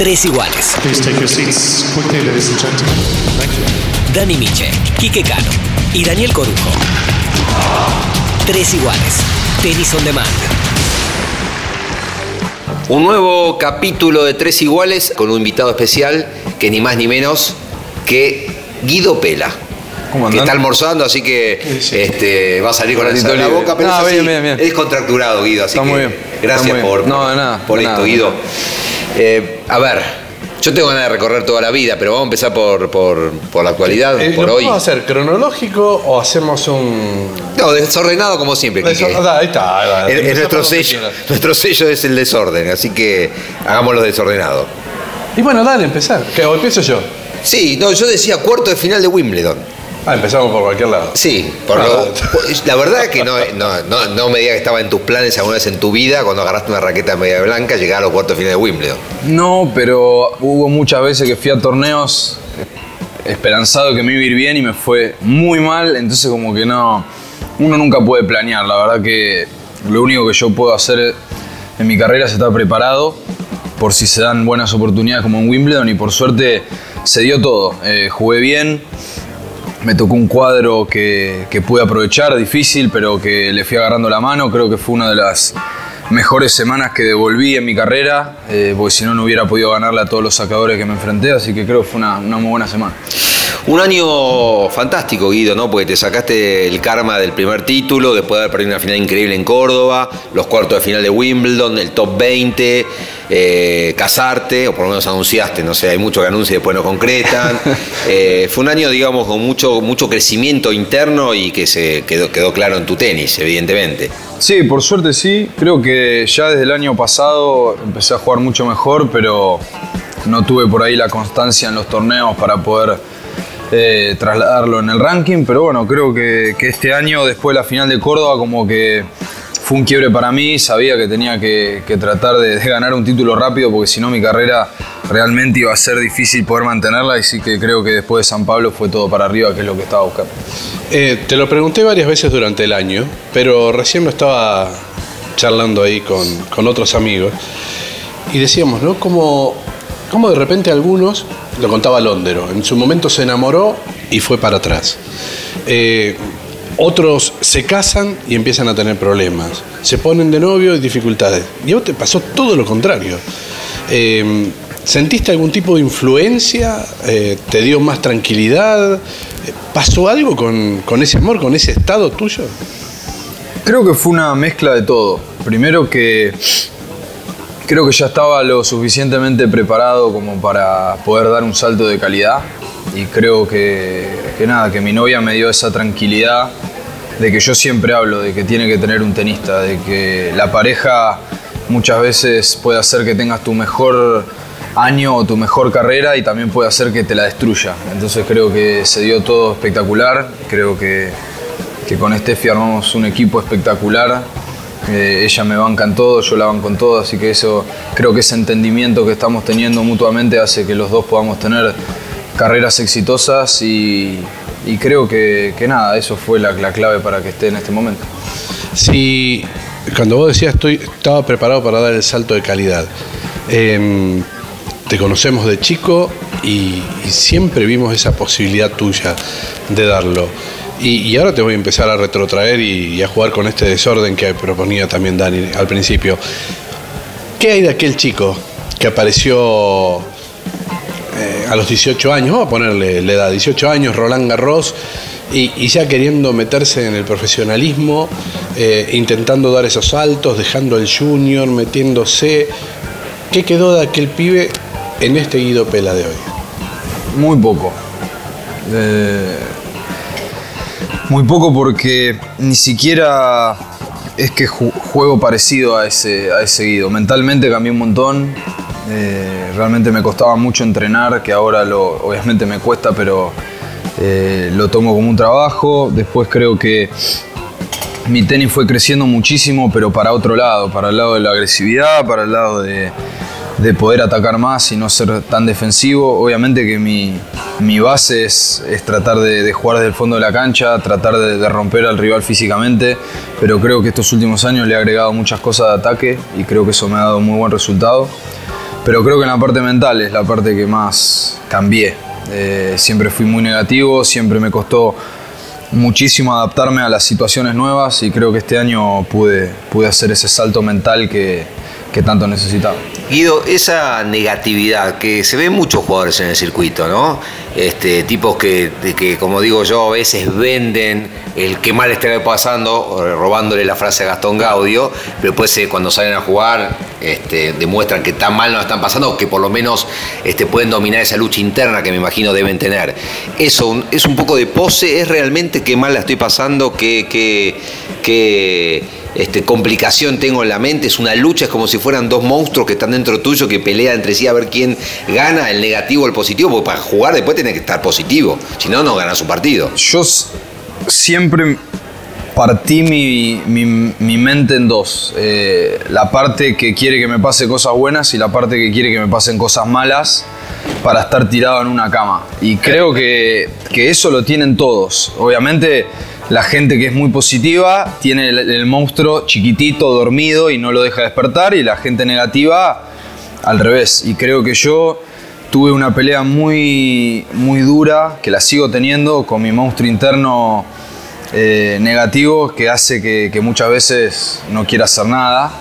Tres iguales. Please take your seats quickly, ladies and gentlemen. Thank you. Dani Miche, Quique Cano y Daniel Corujo. Tres iguales. Tenis on demand. Un nuevo capítulo de Tres Iguales con un invitado especial que ni más ni menos que Guido Pela. ¿Cómo que está almorzando, así que este, va a salir con la la boca, pero Ah, es así, bien, bien, bien. es contracturado, Guido, así Está que muy bien. gracias Está muy bien. por, No, de nada, por de esto, nada. Guido. Eh, a ver, yo tengo ganas de recorrer toda la vida, pero vamos a empezar por, por, por la actualidad, Eh, por ¿Lo hoy. podemos hacer cronológico o hacemos un. No, desordenado como siempre, ah, ahí está. ahí va. Es- es nuestro sello, quieras. nuestro sello es el desorden, así que hagámoslo desordenado. Y bueno, dale, empezar. ¿Qué? ¿O empiezo yo? Sí, no, yo decía cuarto de final de Wimbledon. Ah, empezamos por cualquier lado. Sí, por Ah, lo- la verdad que no, no, no, no me diga que estaba en tus planes alguna vez en tu vida, cuando agarraste una raqueta media blanca, llegar a los cuartos de final de Wimbledon. No, pero hubo muchas veces que fui a torneos esperanzado que me iba a ir bien y me fue muy mal, entonces como que no, uno nunca puede planear, la verdad que lo único que yo puedo hacer en mi carrera es estar preparado por si se dan buenas oportunidades como en Wimbledon y por suerte se dio todo, Eh, jugué bien, me tocó un cuadro que, que pude aprovechar, difícil, pero que le fui agarrando la mano. Creo que fue una de las mejores semanas que devolví en mi carrera, eh, porque si no, no hubiera podido ganarle a todos los sacadores que me enfrenté, así que creo que fue una, una muy buena semana. Un año fantástico, Guido, ¿no? Porque te sacaste el karma del primer título, después de haber perdido una final increíble en Córdoba, los cuartos de final de Wimbledon, el top 20, eh, casarte, o por lo menos anunciaste, no sé, hay muchos que anuncian y después no concretan. Eh, fue un año, digamos, con mucho, mucho crecimiento interno y que se quedó, quedó claro en tu tenis, evidentemente. Sí, por suerte sí. Creo que ya desde el año pasado empecé a jugar mucho mejor, pero no tuve por ahí la constancia en los torneos para poder eh, trasladarlo en el ranking. Pero bueno, creo que, que este año, después de la final de Córdoba, como que fue un quiebre para mí. Sabía que tenía que, tratar de, de ganar un título rápido, porque si no mi carrera realmente iba a ser difícil poder mantenerla. Y sí que creo que después de San Pablo fue todo para arriba, que es lo que estaba buscando. Eh, te lo pregunté varias veces durante el año, pero recién lo estaba charlando ahí con, con otros amigos y decíamos, ¿no? Como, como de repente algunos, lo contaba Londero, en su momento se enamoró y fue para atrás. Eh, otros se casan y empiezan a tener problemas. Se ponen de novio y dificultades. Y a vos te pasó todo lo contrario. Eh, ¿Sentiste algún tipo de influencia? Eh, ¿Te dio más tranquilidad? Eh, ¿Pasó algo con, con ese amor, con ese estado tuyo? Creo que fue una mezcla de todo. Primero que creo que ya estaba lo suficientemente preparado como para poder dar un salto de calidad y creo que, que nada, que mi novia me dio esa tranquilidad de que yo siempre hablo de que tiene que tener un tenista, de que la pareja muchas veces puede hacer que tengas tu mejor año o tu mejor carrera y también puede hacer que te la destruya. Entonces creo que se dio todo espectacular, creo que, que con Steffi armamos un equipo espectacular. Eh, ella me banca en todo, yo la banco en todo, así que eso creo que ese entendimiento que estamos teniendo mutuamente hace que los dos podamos tener carreras exitosas y, creo que, nada, eso fue la, la clave para que esté en este momento. Si cuando vos decías estoy, estaba preparado para dar el salto de calidad, em, te conocemos de chico y, siempre vimos esa posibilidad tuya de darlo. Y, y ahora te voy a empezar a retrotraer y, y a jugar con este desorden que proponía también Dani al principio. ¿Qué hay de aquel chico que apareció eh, a los 18 años, vamos a ponerle la edad, 18 años, Roland Garros, y, ya queriendo meterse en el profesionalismo, eh, intentando dar esos saltos, dejando el junior, metiéndose. ¿Qué quedó de aquel pibe en este Guido Pela de hoy? Muy poco. Eh, muy poco porque ni siquiera es que ju- juego parecido a ese, a ese Guido. Mentalmente cambié un montón. Eh, realmente me costaba mucho entrenar, que ahora lo, obviamente me cuesta, pero eh, lo tomo como un trabajo. Después creo que mi tenis fue creciendo muchísimo, pero para otro lado, para el lado de la agresividad, para el lado de, de poder atacar más y no ser tan defensivo. Obviamente que mi, mi base es, es tratar de, de jugar desde el fondo de la cancha, tratar de, de romper al rival físicamente, pero creo que estos últimos años le he agregado muchas cosas de ataque y creo que eso me ha dado muy buen resultado. Pero creo que en la parte mental es la parte que más cambié. Eh, siempre fui muy negativo, siempre me costó muchísimo adaptarme a las situaciones nuevas y creo que este año pude, pude hacer ese salto mental que, que tanto necesitaba. Guido, esa negatividad que se ve en muchos jugadores en el circuito, ¿no? Este, tipos que, que, como digo yo, a veces venden el que mal esté pasando, robándole la frase a Gastón Gaudio, pero después eh, cuando salen a jugar este, demuestran que tan mal no están pasando que por lo menos este, pueden dominar esa lucha interna que me imagino deben tener. Eso es un poco de pose, es realmente que mal la estoy pasando, que, que, que este, complicación tengo en la mente, es una lucha, es como si fueran dos monstruos que están dentro tuyo que pelean entre sí a ver quién gana, el negativo o el positivo, porque para jugar después tiene que estar positivo, si no, no gana su partido. Yo siempre partí mi, mi, mente en dos. Eh, la parte que quiere que me pase cosas buenas y la parte que quiere que me pasen cosas malas para estar tirado en una cama. Y creo que, que eso lo tienen todos. Obviamente la gente que es muy positiva tiene el, monstruo chiquitito, dormido y no lo deja despertar, y la gente negativa al revés. Y creo que yo tuve una pelea muy, muy dura, que la sigo teniendo, con mi monstruo interno eh, negativo, que hace que, muchas veces no quiera hacer nada.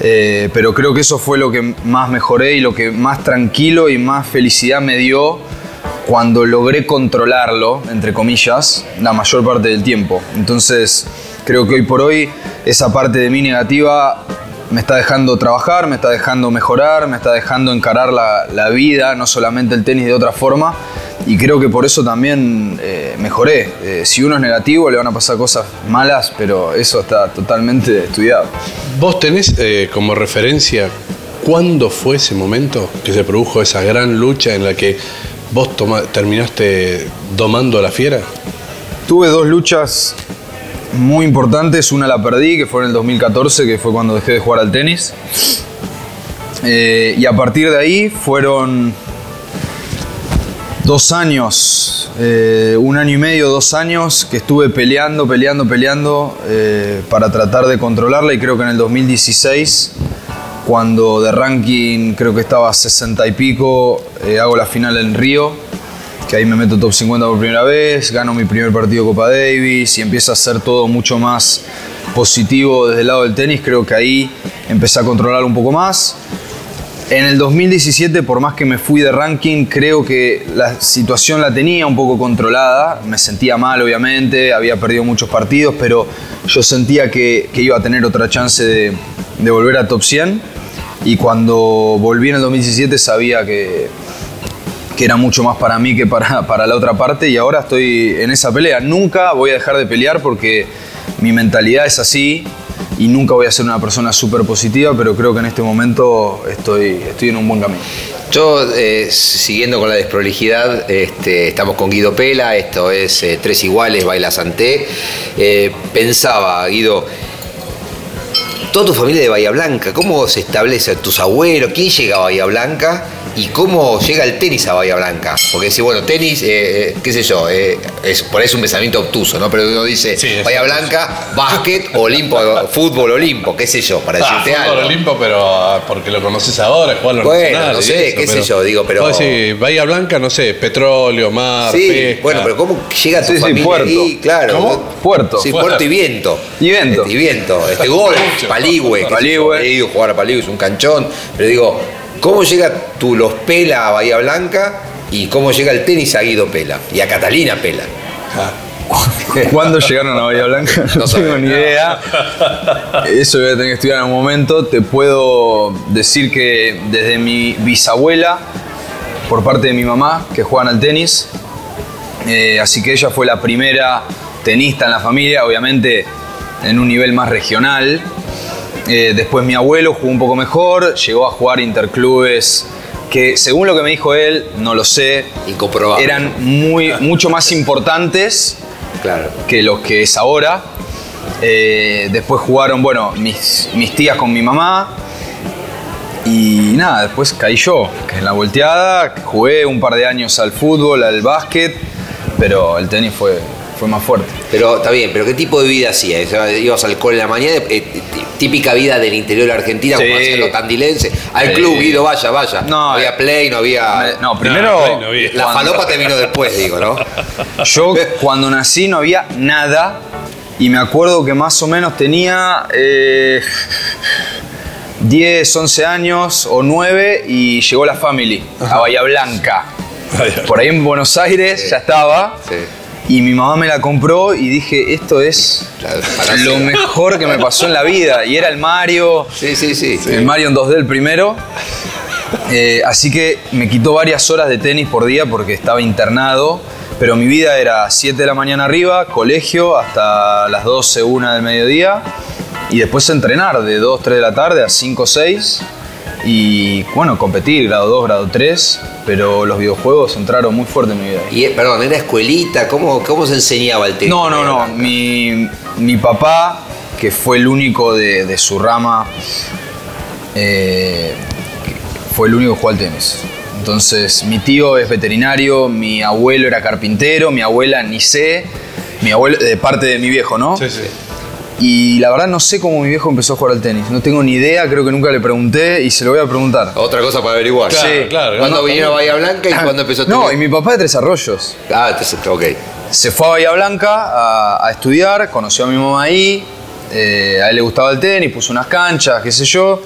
Eh, pero creo que eso fue lo que más mejoré y lo que más tranquilo y más felicidad me dio cuando logré controlarlo, entre comillas, la mayor parte del tiempo. Entonces, creo que hoy por hoy esa parte de mí negativa me está dejando trabajar, me está dejando mejorar, me está dejando encarar la, vida, no solamente el tenis de otra forma. Y creo que por eso también eh, mejoré. Eh, si uno es negativo le van a pasar cosas malas, pero eso está totalmente estudiado. ¿Vos tenés eh, como referencia cuándo fue ese momento que se produjo esa gran lucha en la que ¿Vos terminaste domando a la fiera? Tuve dos luchas muy importantes. Una la perdí, que fue en el 2014, que fue cuando dejé de jugar al tenis. Eh, y a partir de ahí fueron dos años, eh, un año y medio, dos años, que estuve peleando, peleando, peleando eh, para tratar de controlarla. Y creo que en el 2016 cuando de ranking creo que estaba 60 y pico, eh, hago la final en Río, que ahí me meto top 50 por primera vez, gano mi primer partido Copa Davis y empieza a ser todo mucho más positivo desde el lado del tenis, creo que ahí empecé a controlar un poco más. En el 2017, por más que me fui de ranking, creo que la situación la tenía un poco controlada. Me sentía mal, obviamente, había perdido muchos partidos, pero yo sentía que, iba a tener otra chance de, de volver a top 100 y cuando volví en el 2017 sabía que, que era mucho más para mí que para, para la otra parte y ahora estoy en esa pelea. Nunca voy a dejar de pelear porque mi mentalidad es así y nunca voy a ser una persona súper positiva, pero creo que en este momento estoy, estoy en un buen camino. Yo, eh, siguiendo con la desprolijidad, este, estamos con Guido Pela, esto es eh, Tres Iguales, Baila Santé. Eh, pensaba, Guido, toda tu familia de Bahía Blanca, ¿cómo se establece tus abuelos? ¿Quién llega a Bahía Blanca? ¿Y cómo llega el tenis a Bahía Blanca? Porque decir, bueno, tenis, eh, eh, qué sé yo, eh, es, por eso un pensamiento obtuso, ¿no? Pero uno dice, Bahía Blanca, básquet, Olimpo, fútbol Olimpo, qué sé yo, para ah, decirte fútbol Olimpo, pero ah, porque lo conoces ahora, jugar Bueno, no sé, qué sé yo, digo, pero... Sí, Bahía Blanca, no sé, petróleo, mar, Sí, bueno, pero ¿cómo llega tu familia puerto. ahí? Claro. ¿Cómo? Puerto. Sí, puerto y viento. Y viento. y viento. Este gol, Paligüe. Paligüe. He ido a jugar a Paligüe, es un canchón, pero digo ¿Cómo llega tu Los Pela a Bahía Blanca y cómo llega el tenis a Guido Pela y a Catalina Pela? ¿Cuándo llegaron a Bahía Blanca? No, tengo ni idea. Eso voy a tener que estudiar en un momento. Te puedo decir que desde mi bisabuela, por parte de mi mamá, que juegan al tenis, eh, así que ella fue la primera tenista en la familia, obviamente en un nivel más regional, eh, después mi abuelo jugó un poco mejor, llegó a jugar interclubes que según lo que me dijo él, no lo sé, eran muy, mucho más importantes claro. que los que es ahora. Eh, después jugaron, bueno, mis, mis tías con mi mamá. Y nada, después caí yo, en la volteada, jugué un par de años al fútbol, al básquet, pero el tenis fue, fue más fuerte. Pero está bien, pero ¿qué tipo de vida hacías? ¿Ibas al cole en la mañana? eh, tí- típica vida del interior de la Argentina, como Sí. hacían los tandilenses. Al Sí. club, Guido, vaya, vaya. No, No había eh, play, no había. No, primero. play no había. La falopa te vino después, digo, ¿no? Yo cuando nací no había nada y me acuerdo que más o menos tenía eh, 10, 11 años o 9 y llegó la family a Bahía Blanca. Por ahí en Buenos Aires ya estaba Sí. Y mi mamá me la compró y dije, esto es lo mejor que me pasó en la vida. Y era el Mario, Sí, sí, sí. el Mario en 2D el primero. Eh, así que me quitó varias horas de tenis por día porque estaba internado. Pero mi vida era 7 de la mañana arriba, colegio hasta las 12, 1 del mediodía. Y después entrenar de 2, 3 de la tarde a 5, 6. Y bueno, competir, grado 2, grado 3. Pero los videojuegos entraron muy fuerte en mi vida. Y, eh, perdón, ¿era escuelita? ¿Cómo, cómo se enseñaba el tenis? No, no, no. Mi, mi papá, que fue el único de, de su rama, eh, fue el único que jugó al tenis. Entonces, mi tío es veterinario, mi abuelo era carpintero, mi abuela ni sé, mi abuelo, de parte de mi viejo, ¿no? Sí, sí. Y la verdad no sé cómo mi viejo empezó a jugar al tenis. No tengo ni idea, creo que nunca le pregunté y se lo voy a preguntar. Otra cosa para averiguar. Claro, Sí. claro. ¿Cuándo No, vinieron a Bahía Blanca y cuándo empezó tu No, y mi papá de Tres Arroyos. Ah, ok. Se fue a Bahía Blanca a, a estudiar, conoció a mi mamá ahí, eh, a él le gustaba el tenis, puso unas canchas, qué sé yo.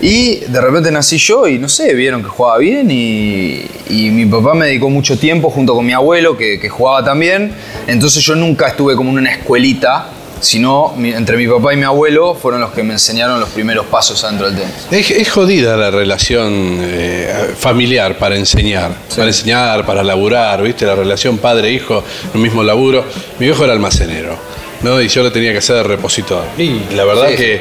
Y de repente nací yo y no sé, vieron que jugaba bien y, y mi papá me dedicó mucho tiempo junto con mi abuelo que, que jugaba también. Entonces yo nunca estuve como en una escuelita, sino entre mi papá y mi abuelo fueron los que me enseñaron los primeros pasos adentro del tenis. Es, es jodida la relación eh, familiar para enseñar, para enseñar, para laburar, ¿viste? La relación padre-hijo, el mismo laburo. Mi viejo era almacenero, ¿no? Y yo le tenía que hacer de repositor. Y la verdad Sí. que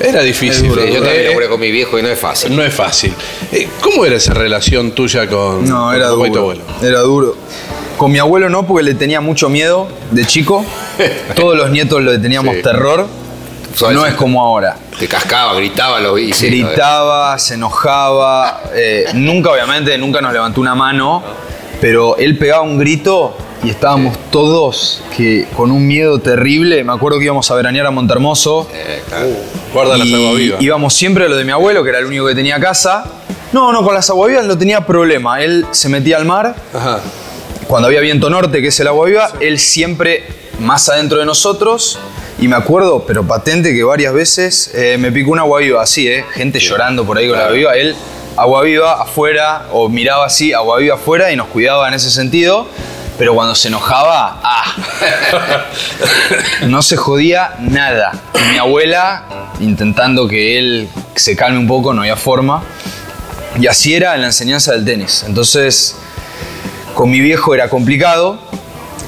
era difícil. Yo Eh, también laburé con mi viejo y no es fácil. no es fácil. Eh, ¿Cómo era esa relación tuya con, No, era y tu duro. abuelo? Era duro. Con mi abuelo no, porque le tenía mucho miedo de chico. Todos los nietos le teníamos Sí. terror. Suave, No es como ahora. Te cascaba, gritaba, lo vi. sí, lo- Gritaba, se enojaba. eh, nunca, obviamente, nunca nos levantó una mano. Pero él pegaba un grito y estábamos todos que con un miedo terrible. Me acuerdo que íbamos a veranear a Montermoso. Eh, claro. Guarda las Y aguavivas. íbamos siempre a lo de mi abuelo, que era el único que tenía casa. No, no, con las aguavivas no tenía problema. Él se metía al mar Ajá. Cuando había viento norte, que es el agua viva, él siempre más adentro de nosotros. Y me acuerdo, pero patente, que varias veces eh, me picó una agua viva así, ¿eh? Gente llorando por ahí con la agua viva. Él, agua viva afuera, o miraba así, agua viva afuera y nos cuidaba en ese sentido. Pero cuando se enojaba, ¡ah! No se jodía nada. Y mi abuela, intentando que él se calme un poco, no había forma. Y así era en la enseñanza del tenis. Entonces, con mi viejo era complicado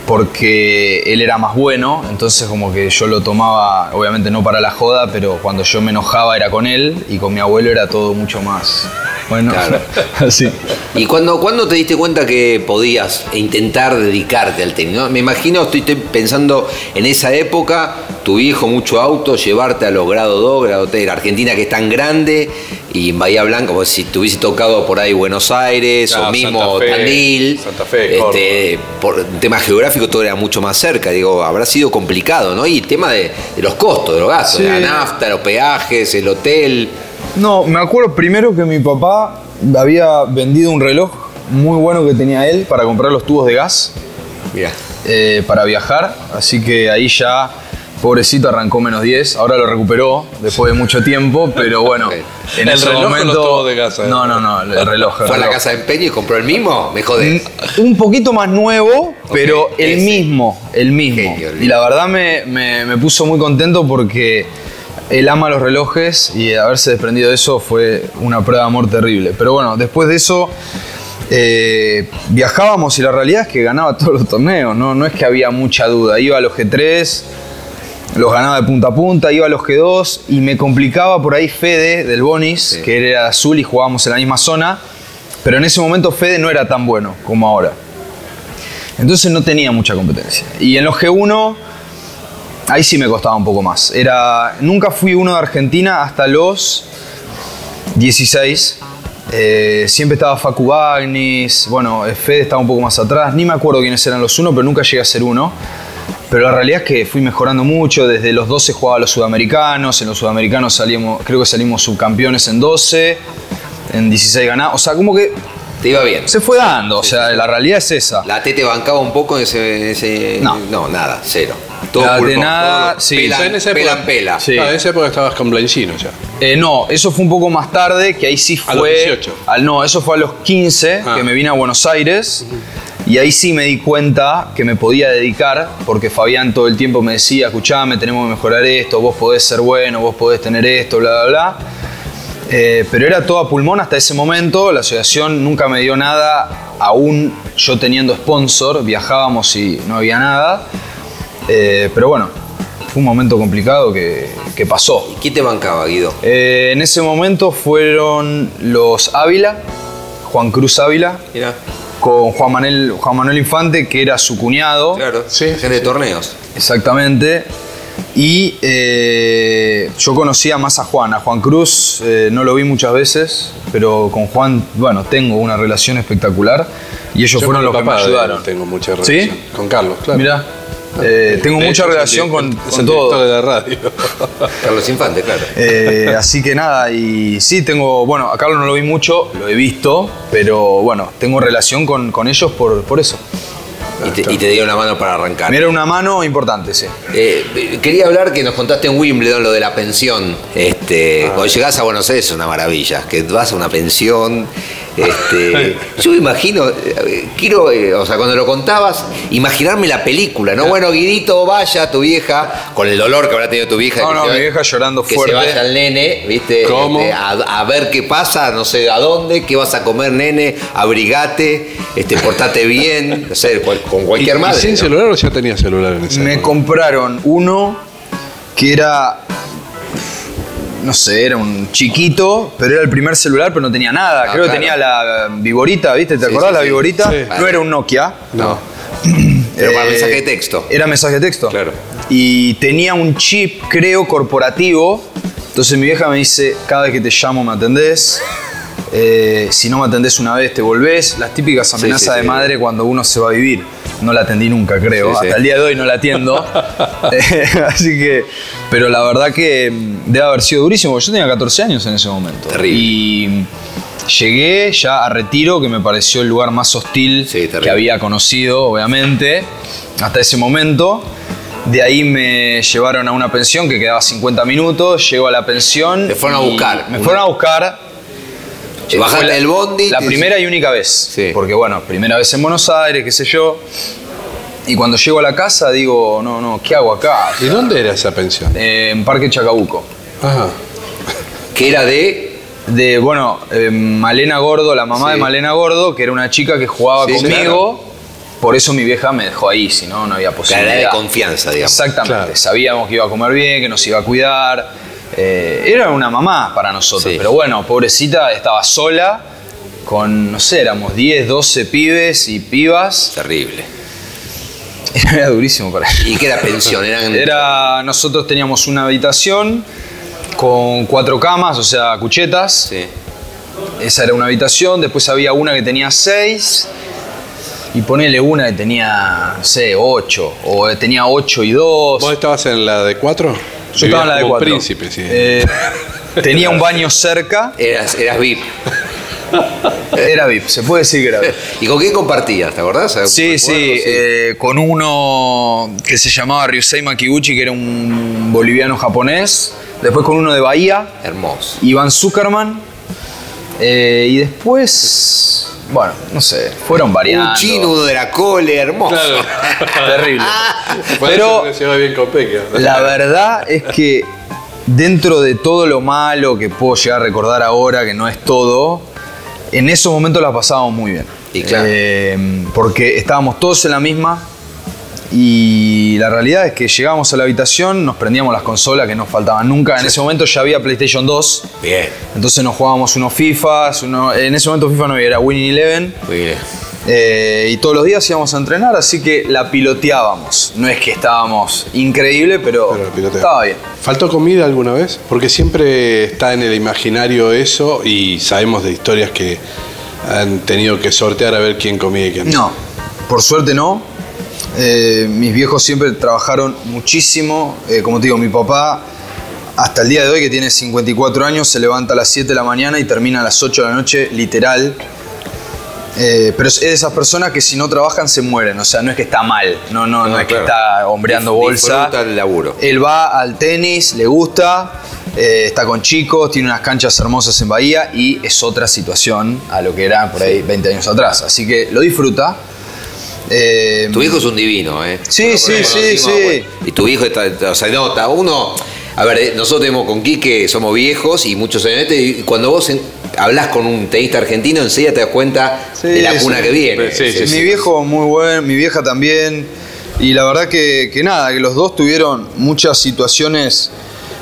porque él era más bueno, entonces como que yo lo tomaba, obviamente no para la joda, pero cuando yo me enojaba era con él y con mi abuelo era todo mucho más bueno. Claro. Así. ¿Y cuándo, cuándo te diste cuenta que podías intentar dedicarte al tenis? no? Me imagino, estoy, estoy pensando en esa época, tu viejo mucho auto, llevarte a los grado 2, grado 3, la Argentina que es tan grande, y en Bahía Blanca, como si te hubiese tocado por ahí Buenos Aires Claro, o mismo Santa Fe, Tandil. Santa Fe, este, por tema geográfico todo era mucho más cerca, digo, habrá sido complicado, ¿no? Y el tema de, de los costos, de los gastos, Sí. de la nafta, los peajes, el hotel. No, me acuerdo primero que mi papá había vendido un reloj muy bueno que tenía él para comprar los tubos de gas. Mira. eh, para viajar, así que ahí ya, pobrecito, arrancó menos 10, ahora lo recuperó después de mucho tiempo, pero bueno, en ¿El ese reloj o los momento... tubos de gas, eh? No, no, no, el reloj. el ¿Fue a la casa de empeño y compró el mismo? Me jodés. Un poquito más nuevo, pero el mismo, el mismo. Genio, y la verdad me, me- me puso muy contento porque él ama los relojes y haberse desprendido de eso fue una prueba de amor terrible. Pero bueno, después de eso eh, viajábamos y la realidad es que ganaba todos los torneos, ¿no? no es que había mucha duda. Iba a los G3, los ganaba de punta a punta, iba a los G2 y me complicaba por ahí Fede del Bonis, que él era azul y jugábamos en la misma zona, pero en ese momento Fede no era tan bueno como ahora. Entonces no tenía mucha competencia. Y en los G1, ahí sí me costaba un poco más. Era, nunca fui uno de Argentina hasta los 16. Eh, siempre estaba Facu Bagnis, bueno, Fede estaba un poco más atrás, ni me acuerdo quiénes eran los uno, pero nunca llegué a ser uno. Pero la realidad es que fui mejorando mucho. Desde los 12 jugaba a los sudamericanos. En los sudamericanos salimos, creo que salimos subcampeones en 12. En 16 ganamos. O sea, como que Te iba bien. se fue dando. O sea, la realidad es esa. La T te bancaba un poco en ese. en ese- No. nada, cero. La pulmón, de nada, todo sí. Pela, O sea, en esa pela época- pela. Sí. Ah, en esa época estabas con Blanchino ya. Eh, no, eso fue un poco más tarde, que ahí sí fue. A los 18. Al, no, eso fue a los 15, Ah. que me vine a Buenos Aires. Y ahí sí me di cuenta que me podía dedicar, porque Fabián todo el tiempo me decía, escuchame, tenemos que mejorar esto, vos podés ser bueno, vos podés tener esto, bla, bla, bla. Eh, pero era todo a pulmón hasta ese momento, la asociación nunca me dio nada, aún yo teniendo sponsor, viajábamos y no había nada. Eh, pero bueno, fue un momento complicado que, que pasó. ¿Y quién te bancaba, Guido? Eh, en ese momento fueron los Ávila, Juan Cruz Ávila, Mira, con Juan Manuel, Juan Manuel Infante, que era su cuñado. claro. Sí, gente de torneos. Exactamente. Y eh, yo conocía más a Juan. A Juan Cruz eh, no lo vi muchas veces, pero con Juan, bueno, tengo una relación espectacular. Y ellos Yo fueron con los que me de ayudaron. Tengo mucha ¿Sí? relación. Con Carlos, claro. Mira, eh, tengo De mucha hecho, relación con, es con el todo. director de la radio. Carlos Infante, claro. Eh, así que nada, y sí, tengo, bueno, a Carlos no lo vi mucho, lo he visto, pero bueno, tengo relación con, con ellos por, por eso. Y te, y te dio una mano para arrancar. Me era una mano importante, sí. Eh, quería hablar que nos contaste en Wimbledon lo de la pensión. Este, Ah. Cuando llegás a Buenos Aires es una maravilla, que vas a una pensión. Este, yo me imagino, eh, quiero, eh, o sea, cuando lo contabas, imaginarme la película, ¿no? Bueno, Guidito, vaya tu vieja, con el dolor que habrá tenido tu vieja. No, que no, se mi vieja llorando que fuerte. se vaya el nene, ¿viste? ¿Cómo? Este, a, a ver qué pasa, no sé a dónde, qué vas a comer, nene, abrigate, este, portate bien, no sé, cual- con cualquier ¿Y, madre. ¿Y sin ¿no? celular o ya tenía celular en ese Me compraron uno que era, no sé, era un chiquito, pero era el primer celular, pero no tenía nada. Ah, Creo que tenía la Viborita, ¿viste? ¿Te Sí, acordás sí, la. Viborita? Sí. No era un Nokia. No. Para Eh, mensaje de texto. Era mensaje de texto. Claro. Y tenía un chip, creo, corporativo. Entonces mi vieja me dice, cada vez que te llamo me atendés. Eh, si no me atendés una vez te volvés. Las típicas amenazas sí, de sí. madre cuando uno se va a vivir. No la atendí nunca, creo. Hasta el día de hoy no la atiendo. Así que, pero la verdad que debe haber sido durísimo. Yo tenía 14 años en ese momento. Terrible. Y llegué ya a Retiro, que me pareció el lugar más hostil Sí, que había conocido, obviamente, hasta ese momento. De ahí me llevaron a una pensión que quedaba 50 minutos. Llego a la pensión. Te fueron a buscar. Me fueron a buscar. Te bajaste la- del bondi. La primera y única vez. Sí. Porque bueno, primera vez en Buenos Aires, qué sé yo. Y cuando llego a la casa digo, no, no, ¿qué hago acá? ¿Y dónde era esa pensión? Eh, en Parque Chacabuco. Ajá. Que era de. De, bueno, eh, Malena Gordo, la mamá Sí. de Malena Gordo, que era una chica que jugaba Sí, conmigo. Por eso mi vieja me dejó ahí, si no, no había posibilidad. era de confianza, digamos. Exactamente. Claro. Sabíamos que iba a comer bien, que nos iba a cuidar. Eh, era una mamá para nosotros. Sí. Pero bueno, pobrecita, estaba sola con, no sé, éramos 10, 12 pibes y pibas. Terrible. Era durísimo para ella. ¿Y qué era pensión? Eran. Era, nosotros teníamos una habitación con cuatro camas, o sea, cuchetas. Sí. Esa era una habitación. Después había una que tenía seis. Y ponele una que tenía, no sé, ocho. O tenía ocho y dos. ¿Vos estabas en la de cuatro? Yo estaba en la de cuatro. príncipe, sí. Eh, tenía un baño cerca. Eras, eras VIP. Era VIP, se puede decir que era VIP. ¿Y con quién compartías? ¿Te acordás? ¿Algún Sí, sí, eh, con uno que se llamaba Ryusei Makiguchi, que era un boliviano japonés. Después con uno de Bahía, Hermoso. Iván Zuckerman. Eh, y después, bueno, no sé, fueron variando. Un chino, de la cole, hermoso. Terrible. Por Pero bien con Peque. la verdad es que dentro de todo lo malo que puedo llegar a recordar ahora, que no es todo, en esos momentos la pasábamos muy bien. Y claro. Eh, porque estábamos todos en la misma y la realidad es que llegábamos a la habitación, nos prendíamos las consolas que nos faltaban nunca. En ese momento ya había PlayStation 2, Bien. entonces nos jugábamos unos FIFAs, uno- en ese momento FIFA no había, era Winning Eleven. Bien. Eh, y todos los días íbamos a entrenar, así que la piloteábamos. No es que estábamos increíble, pero, estaba bien. ¿Faltó comida alguna vez? Porque siempre está en el imaginario eso y sabemos de historias que han tenido que sortear a ver quién comía y quién No, por suerte no. Eh, mis viejos siempre trabajaron muchísimo. Eh, como te digo, mi papá, hasta el día de hoy, que tiene 54 años, se levanta a las 7 de la mañana y termina a las 8 de la noche, literal. Eh, pero es de esas personas que si no trabajan se mueren, o sea, no es que está mal, no, no, no, No, es que está hombreando bolsa. disfruta el laburo. Él va al tenis, le gusta, eh, está con chicos, tiene unas canchas hermosas en Bahía y es otra situación a lo que era por ahí 20 años atrás. Así que lo disfruta. Eh, Tu hijo es un divino, ¿eh? Sí, sí, sí, sí. bueno, Y tu hijo está, o sea, nota, uno, a ver, eh, nosotros tenemos con Quique, somos viejos y muchos años, este, y cuando vos en- hablas con un tenista argentino, enseguida te das cuenta Sí, de la sí. cuna que viene. Sí, sí, mi viejo muy buen, mi vieja también. Y la verdad que, que nada, que los dos tuvieron muchas situaciones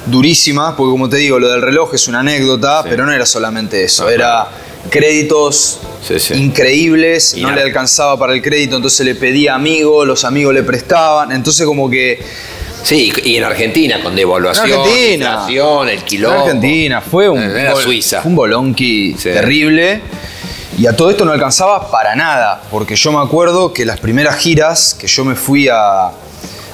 durísimas, porque como te digo, lo del reloj es una anécdota, pero no era solamente eso, No, era créditos Sí, sí. increíbles, Y no nada. le alcanzaba para el crédito, entonces le pedía amigos, los amigos le prestaban, entonces como que Sí, y en Argentina, con devaluación, En Argentina. inflación, el en quilombo. Argentina fue un, Era bol- Suiza. fue un bolonqui Sí. terrible. Y a todo esto no alcanzaba para nada, porque yo me acuerdo que las primeras giras que yo me fui a, a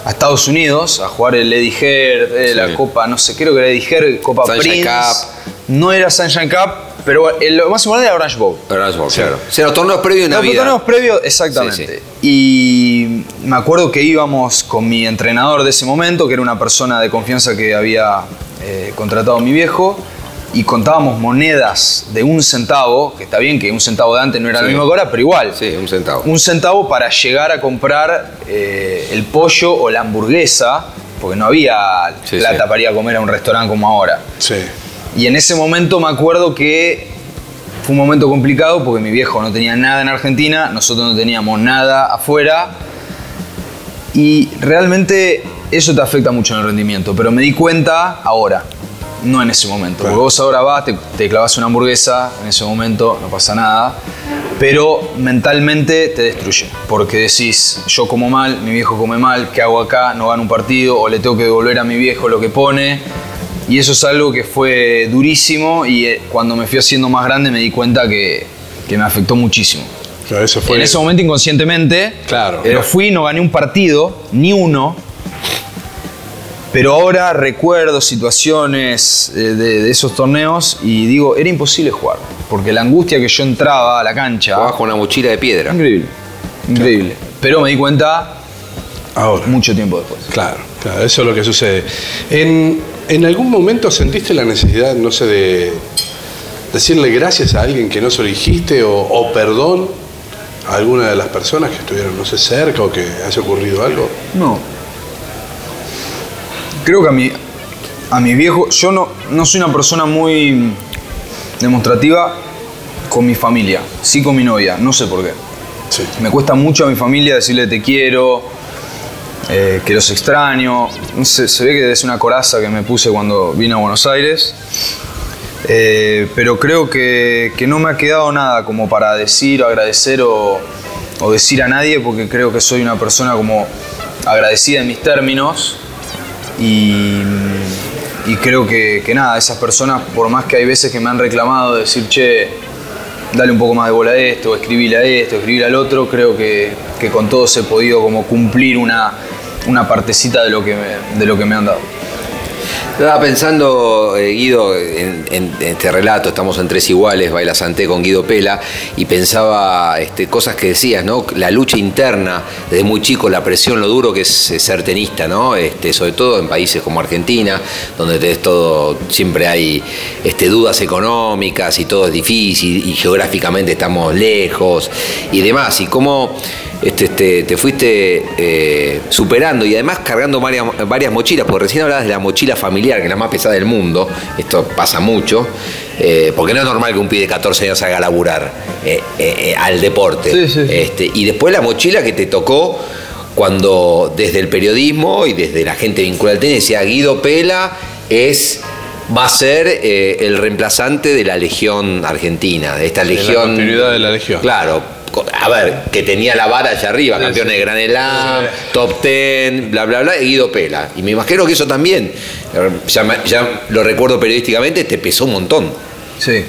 Estados Unidos a jugar el Eddie Heard, eh, Sí. la Copa, no sé, creo que era Eddie Heard, Copa Sunshine Prince. Cup. No era Sunshine Cup, pero lo más importante era Orange Bowl. Orange Bowl, claro. O sea, los torneos previos Los Navidad. torneos previos, exactamente. Y me acuerdo que íbamos con mi entrenador de ese momento, que era una persona de confianza que había eh, contratado a mi viejo, y contábamos monedas de un centavo, que está bien que un centavo de antes no era Sí. lo mismo que ahora, pero igual. Sí, un centavo. Un centavo para llegar a comprar eh, el pollo o la hamburguesa, porque no había Sí, plata sí. para ir a comer a un restaurante como ahora. Sí. Y en ese momento me acuerdo que fue un momento complicado porque mi viejo no tenía nada en Argentina, nosotros no teníamos nada afuera. Y realmente eso te afecta mucho en el rendimiento. Pero me di cuenta ahora, no en ese momento. Porque vos ahora vas, te, te clavas una hamburguesa, en ese momento no pasa nada. Pero mentalmente te destruye. Porque decís, yo como mal, mi viejo come mal, ¿qué hago acá? No gano un partido, o le tengo que devolver a mi viejo lo que pone. Y eso es algo que fue durísimo y eh, cuando me fui haciendo más grande me di cuenta que, que me afectó muchísimo. Claro, eso fue. En ese momento inconscientemente, Claro. pero fui, no gané un partido, ni uno, pero ahora recuerdo situaciones eh, de, de esos torneos y digo, era imposible jugar, porque la angustia que yo entraba a la cancha, Jugabas con una mochila de piedra. increíble, increíble. Pero me di cuenta Ahora. mucho tiempo después. Claro, claro, eso es lo que sucede. ¿En, en algún momento sentiste la necesidad, no sé, de decirle gracias a alguien que no se lo dijiste o, o perdón a alguna de las personas que estuvieron, no sé, cerca o que haya ocurrido algo? No. Creo que a mi, a mi viejo, yo no, no soy una persona muy demostrativa con mi familia, sí con mi novia, no sé por qué. Sí. Me cuesta mucho a mi familia decirle te quiero, eh, que los extraño. Sé, se ve que es una coraza que me puse cuando vine a Buenos Aires. Eh, pero creo que, que no me ha quedado nada como para decir o agradecer o, decir a nadie porque creo que soy una persona como agradecida en mis términos y, y creo que, que nada, esas personas, por más que hay veces que me han reclamado de decir, che, dale un poco más de bola a esto, escribile a esto, escribile al otro, creo que, que con todos he podido como cumplir una, una partecita de lo, que me, de lo que me han dado. Estaba pensando, eh, Guido, en, este relato, estamos en Tres Iguales, Baila Santé con Guido Pela, y pensaba este, cosas que decías, ¿no? La lucha interna, desde muy chico, la presión, lo duro que es ser tenista, ¿no? Este, sobre todo en países como Argentina, donde tenés todo, siempre hay este, dudas económicas y todo es difícil, y geográficamente estamos lejos y demás, y cómo este, este, te fuiste eh, superando y además cargando varias, varias mochilas, porque recién hablabas de la mochila familiar, que es la más pesada del mundo, esto pasa mucho, eh, porque no es normal que un pibe de 14 años haga laburar eh, al deporte. Sí, sí, sí. Este, y después la mochila que te tocó cuando desde el periodismo y desde la gente vinculada al tenis decía Guido Pela es va a ser eh, el reemplazante de la Legión Argentina, de esta la Legión. continuidad de la Legión. Claro. A ver, que tenía la vara allá arriba, campeón de Gran Slam, top 10, bla, bla, bla, y Guido Pela. Y me imagino que eso también, eh, ya, ya lo recuerdo periodísticamente, te pesó un montón. Sí,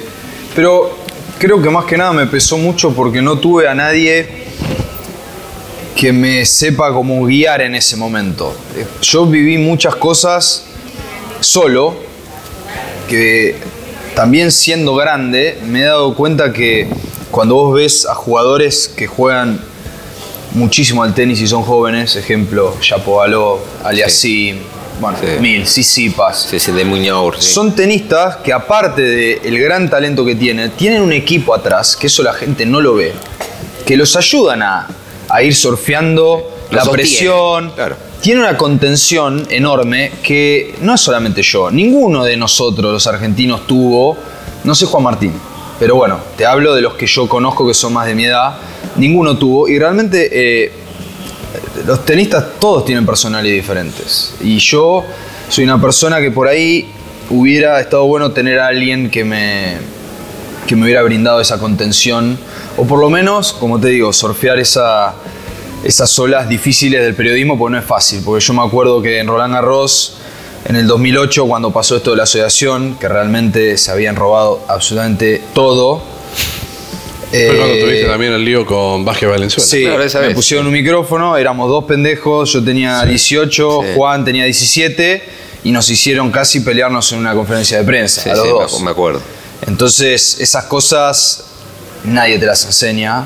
pero creo que más que nada me pesó mucho porque no tuve a nadie que me sepa cómo guiar en ese momento. Yo viví muchas cosas solo, que también siendo grande me he dado cuenta que cuando vos ves a jugadores que juegan muchísimo al tenis y son jóvenes, ejemplo, Shapovalov, Aliasim, bueno, Sí. Mil, Sisipas, Sí, sí, de Muñoz. sí. son tenistas que aparte del gran talento que tienen, tienen un equipo atrás, que eso la gente no lo ve, que los ayudan a, a ir surfeando la presión. claro. Tiene una contención enorme que no es solamente yo, ninguno de nosotros los argentinos tuvo, no sé Juan Martín, pero bueno, te hablo de los que yo conozco que son más de mi edad, ninguno tuvo y realmente eh, los tenistas todos tienen personalidades diferentes. Y yo soy una persona que por ahí hubiera estado bueno tener a alguien que me, que me hubiera brindado esa contención. O por lo menos, como te digo, surfear esa, esas olas difíciles del periodismo, porque no es fácil. Porque yo me acuerdo que en Roland Garros, en el 2008, cuando pasó esto de la asociación, que realmente se habían robado absolutamente todo. Fue cuando eh, tuviste también el lío con Vázquez Valenzuela. Sí, Claro, esa me vez. pusieron un micrófono, éramos dos pendejos, yo tenía 18, Sí. Juan tenía 17 y nos hicieron casi pelearnos en una conferencia de prensa, Sí, a los dos. me acuerdo. Entonces, esas cosas nadie te las enseña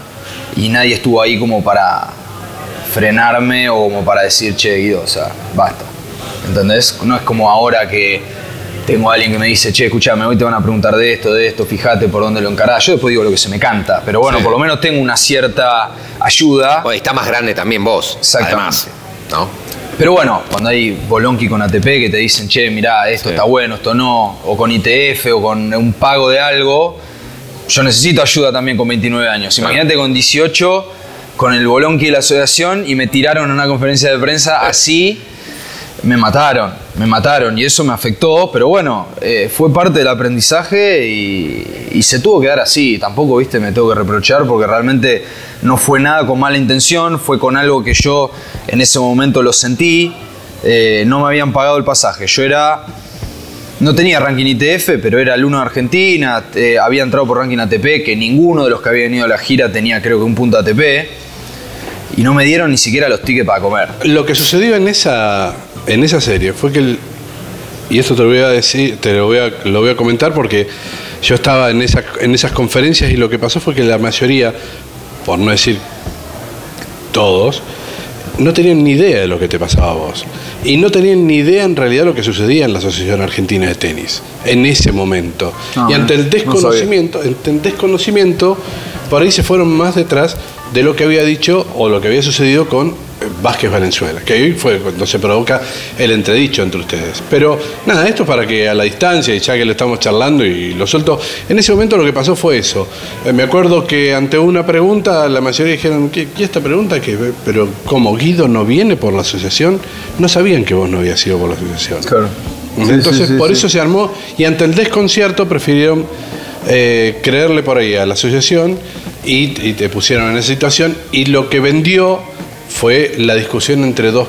y nadie estuvo ahí como para frenarme o como para decir, che, Guido, o sea, basta. ¿Entendés? No es como ahora que tengo a alguien que me dice, che, escuchame, hoy te van a preguntar de esto, de esto, fíjate por dónde lo encarás. Yo después digo lo que se me canta, pero bueno, Sí. por lo menos tengo una cierta ayuda. Está más grande también vos. Exactamente. Además, ¿no? Pero bueno, cuando hay Bolonqui con ATP que te dicen, che, mirá, esto Sí. está bueno, esto no, o con ITF o con un pago de algo, yo necesito ayuda también con 29 años. Imagínate con 18, con el Bolonqui y la asociación y me tiraron a una conferencia de prensa así, me mataron, me mataron y eso me afectó, pero bueno, eh, fue parte del aprendizaje y, y se tuvo que dar así. Tampoco, viste, me tengo que reprochar porque realmente no fue nada con mala intención, fue con algo que yo en ese momento lo sentí. Eh, no me habían pagado el pasaje. Yo era. No tenía ranking ITF, pero era el uno de Argentina. eh, había entrado por ranking ATP, que ninguno de los que había venido a la gira tenía, creo que, un punto ATP. Y no me dieron ni siquiera los tickets para comer. Lo que sucedió en esa, en esa serie fue que, el- y esto te lo voy a decir, te lo voy a, lo voy a comentar porque yo estaba en, esa, en esas conferencias y lo que pasó fue que la mayoría, por no decir todos, no tenían ni idea de lo que te pasaba a vos. Y no tenían ni idea en realidad de lo que sucedía en la Asociación Argentina de Tenis, en ese momento. No, y ante el no desconocimiento, ante el desconocimiento, por ahí se fueron más detrás de lo que había dicho o lo que había sucedido con eh, Vázquez Valenzuela, que ahí fue cuando se provoca el entredicho entre ustedes. Pero nada, esto para que a la distancia, y ya que lo estamos charlando y lo suelto, en ese momento lo que pasó fue eso. Eh, me acuerdo que ante una pregunta, la mayoría dijeron, ¿qué, qué esta pregunta? que Pero como Guido no viene por la asociación, no sabían que vos no habías ido por la asociación. Claro. Entonces, por eso se armó y ante el desconcierto prefirieron eh, creerle por ahí a la asociación y, te pusieron en esa situación. Y lo que vendió fue la discusión entre dos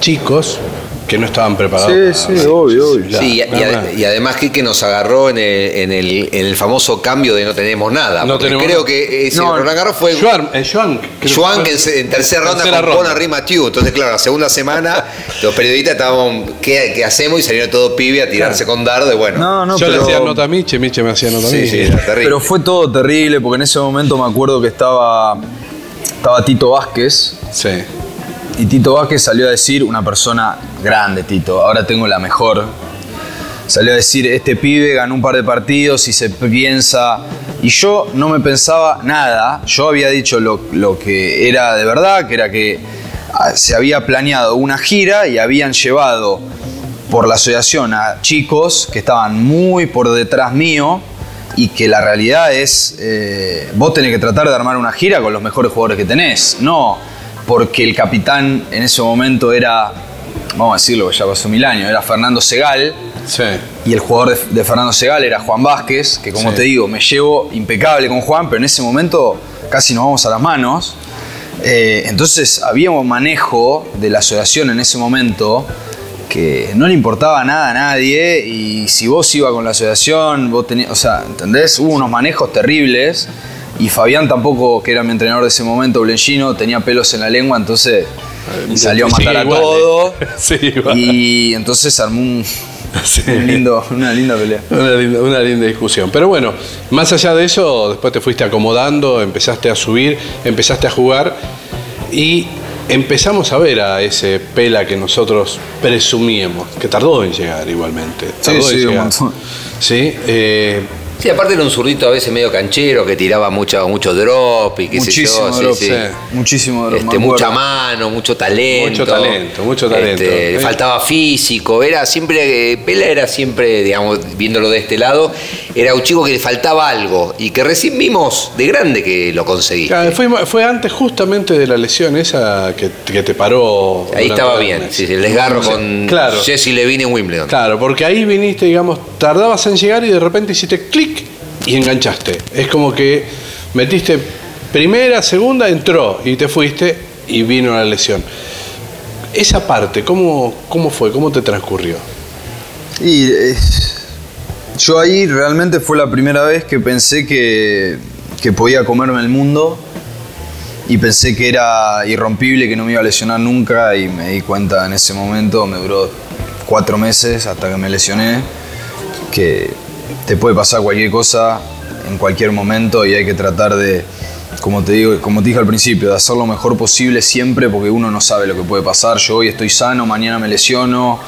chicos que no estaban preparados. Sí, para- sí, obvio, obvio. Claro, Sí, y, ade- además que nos agarró en el, en, el, en el famoso cambio de no tenemos nada. No porque tenemos creo nada. que ese No, Roland Garros fue Schwarm, eh, que en, tercera ronda Tercera con ronda. Conor Mathieu. Entonces, claro, la segunda semana los periodistas estábamos, ¿qué, qué hacemos? Y salieron todos pibe a tirarse con dardo. Y bueno, No, no, Yo le hacía nota a Miche, Miche me hacía nota a sí, mí. sí, era terrible. Pero fue todo terrible porque en ese momento me acuerdo que estaba, estaba Tito Vázquez Sí. Y Tito Vázquez salió a decir, una persona grande Tito, ahora tengo la mejor, salió a decir, este pibe ganó un par de partidos y se piensa, y yo no me pensaba nada, yo había dicho lo, lo que era de verdad, que era que ah, se había planeado una gira y habían llevado por la asociación a chicos que estaban muy por detrás mío y que la realidad es, eh, vos tenés que tratar de armar una gira con los mejores jugadores que tenés, no porque el capitán en ese momento era, vamos a decirlo, ya pasó mil años, era Fernando Segal, Sí. y el jugador de, de Fernando Segal era Juan Vázquez, que como Sí. te digo, me llevo impecable con Juan, pero en ese momento casi nos vamos a las manos. Eh, entonces había un manejo de la asociación en ese momento que no le importaba nada a nadie y si vos ibas con la asociación, vos tenías, o sea, ¿entendés? Hubo unos manejos terribles Y Fabián tampoco, que era mi entrenador de ese momento, Blenchino, tenía pelos en la lengua, entonces salió a Sí, matar a igual, todo. eh. Sí. Y entonces armó un, Sí. un lindo, una linda pelea. Una linda, una linda discusión. Pero bueno, más allá de eso, después te fuiste acomodando, empezaste a subir, empezaste a jugar y empezamos a ver a ese Pela que nosotros presumíamos, que tardó en llegar igualmente. Tardó sí, en un llegar. montón. Sí, eh, Sí, aparte era un zurdito a veces medio canchero que tiraba mucho, mucho drop y qué Muchísimo sé yo. drop, sí, sí. sí. Muchísimo drop, Este, mucha mano, mucho talento. Mucho talento, mucho talento. Este, le Sí. faltaba físico, era siempre, Pela era siempre, digamos, viéndolo de este lado, era un chico que le faltaba algo y que recién vimos de grande que lo conseguí. claro, fue, fue antes justamente de la lesión esa que, que te paró. Ahí estaba bien, sí, el desgarro con claro. Jesse Levine en Wimbledon. Claro, porque ahí viniste, digamos, tardabas en llegar y de repente hiciste clic y enganchaste. Es como que metiste primera, segunda, entró y te fuiste y vino la lesión. Esa parte, ¿cómo, cómo fue? ¿Cómo te transcurrió? Y yo ahí realmente fue la primera vez que pensé que, que podía comerme el mundo y pensé que era irrompible, que no me iba a lesionar nunca y me di cuenta en ese momento, me duró cuatro meses hasta que me lesioné, que te puede pasar cualquier cosa en cualquier momento y hay que tratar de, como te digo, como te dije al principio, de hacer lo mejor posible siempre porque uno no sabe lo que puede pasar. Yo hoy estoy sano, mañana me lesiono.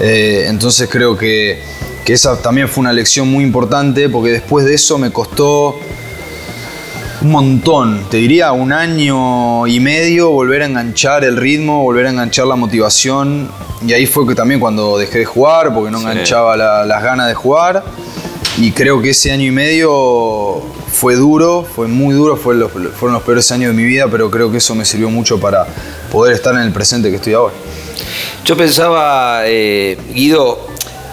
Eh, entonces creo que, que esa también fue una lección muy importante porque después de eso me costó un montón, te diría un año y medio volver a enganchar el ritmo, volver a enganchar la motivación. Y ahí fue que también cuando dejé de jugar, porque no enganchaba la- las ganas de jugar. Y creo que ese año y medio fue duro, fue muy duro, fue los- fueron los peores años de mi vida, pero creo que eso me sirvió mucho para poder estar en el presente que estoy ahora. Yo pensaba, eh, Guido,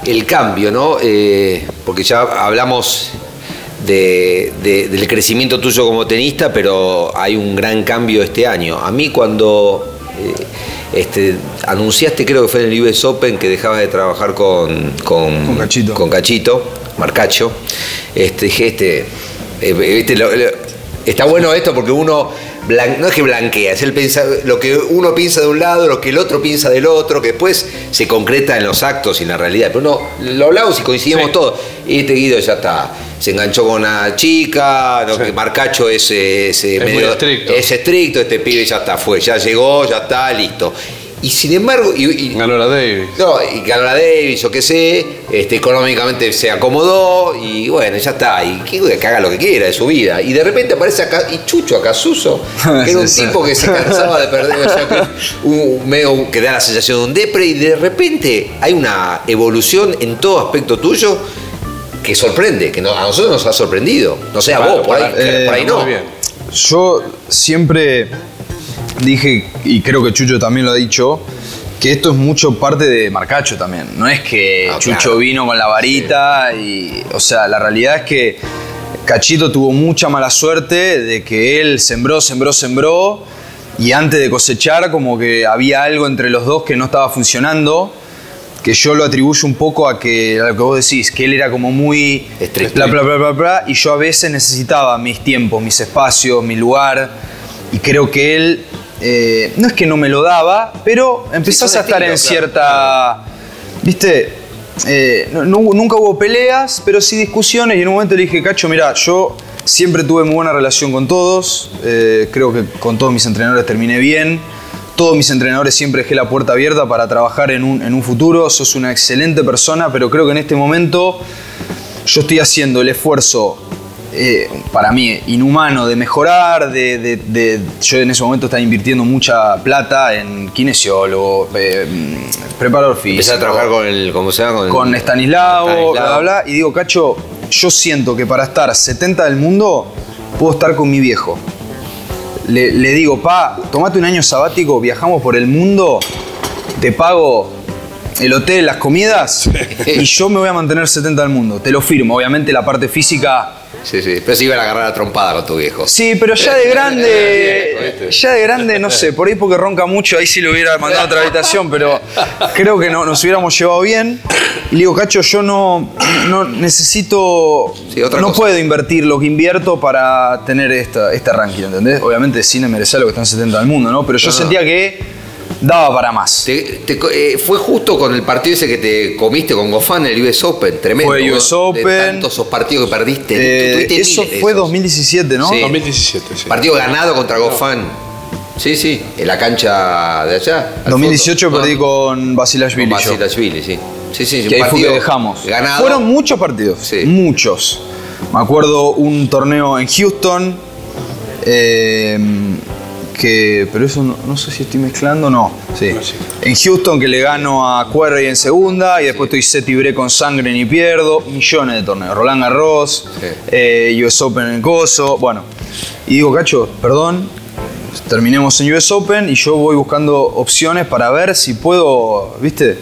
el cambio, ¿no? Eh, porque ya hablamos de- de- del crecimiento tuyo como tenista, pero hay un gran cambio este año. A mí cuando eh, este, anunciaste, creo que fue en el US Open, que dejabas de trabajar con, con, Con Cachito. con Cachito, Marcacho, este, dije, este, eh, lo- lo- está bueno esto porque uno blan- no es que blanquea, es el pensa- lo que uno piensa de un lado, lo que el otro piensa del otro, que después se concreta en los actos y en la realidad. Pero no, lo hablamos y coincidimos Sí. todos. Y este Guido ya está. Se enganchó con una chica. Sí. que Marcacho es, eh, es, Es muy estricto. es estricto, este pibe ya está, fue, ya llegó, ya está, listo. Y sin embargo, y- y- Ganó la Davis. no, y ganó la Davis, yo qué sé, este, económicamente se acomodó y bueno, ya está, y que, que haga lo que quiera de su vida. Y de repente aparece acá, y Chucho Acasuso, que era un tipo que se cansaba de perder, o sea, que, un, medio que da la sensación de un depre, y de repente hay una evolución en todo aspecto tuyo que sorprende, que no- a nosotros nos ha sorprendido. No sé, a vos, por ahí, para- por ahí eh, no. Muy bien. Yo siempre dije, y creo que Chucho también lo ha dicho, que esto es mucho parte de Marcacho también. No es que Ah, Chucho claro. vino con la varita y. O sea, la realidad es que Cachito tuvo mucha mala suerte de que él sembró, sembró, sembró. Y antes de cosechar, como que había algo entre los dos que no estaba funcionando. Que yo lo atribuyo un poco a que a lo que vos decís, que él era como muy Estricto. bla, bla, bla, bla, bla, y yo a veces necesitaba mis tiempos, mis espacios, mi lugar, y creo que él, eh, no es que no me lo daba, pero empezás a estar en cierta, viste, Eh, no- no hubo- nunca hubo peleas, pero sí discusiones, y en un momento le dije, Cacho, mira, yo siempre tuve muy buena relación con todos, eh, creo que con todos mis entrenadores terminé bien, todos mis entrenadores siempre dejé la puerta abierta para trabajar en un, en un futuro, sos una excelente persona, pero creo que en este momento yo estoy haciendo el esfuerzo, eh, para mí, inhumano de mejorar, de, de- de- yo en ese momento estaba invirtiendo mucha plata en kinesiólogo, eh, preparador físico. Empezar a trabajar con el, ¿cómo se llama? Con, con Stanislao, Stanislao. bla, bla, bla, y digo, Cacho, yo siento que para estar 70 del mundo, puedo estar con mi viejo. Le, le digo, pa, tomate un año sabático, viajamos por el mundo, te pago el hotel, las comidas, y yo me voy a mantener 70 del mundo. Te lo firmo. Obviamente la parte física sí, sí. Pero se iban a agarrar a trompada con tu viejo. Sí, pero ya de grande, ya de grande, no sé, por ahí porque ronca mucho, ahí sí lo hubiera mandado a otra habitación, pero creo que no, nos hubiéramos llevado bien. Y le digo, Cacho, yo no, no necesito, Sí, otra no cosa. puedo invertir lo que invierto para tener esta, este ranking, ¿entendés? Obviamente cine merece lo que están 70 del mundo, ¿no? Pero yo No, no. sentía que daba para más. Te- te co- eh, fue justo con el partido ese que te comiste con Gofán en el US Open, tremendo. Fue. US De Open. tantos esos partidos que perdiste. Eh, eso de fue esos. 2017, ¿no? Sí. 2017, sí. Partido ganado contra Gofán. Sí, sí, en la cancha de allá. al 2018 fondo. perdí con Basilashvili. con. Basilashvili, sí. Sí, sí, Que ahí fue que partido dejamos. Ganado. Fueron muchos partidos. Sí. Muchos. Me acuerdo un torneo en Houston. eh, que. Pero eso no, no sé si estoy mezclando, no. Sí. No, sí. En Houston que le gano a Quarry en segunda y después estoy set y break con sangre ni pierdo. Millones de torneos. Roland Garros, eh, US Open en Coso. Bueno. Y digo, Cacho, perdón, terminemos en US Open y yo voy buscando opciones para ver si puedo, ¿viste?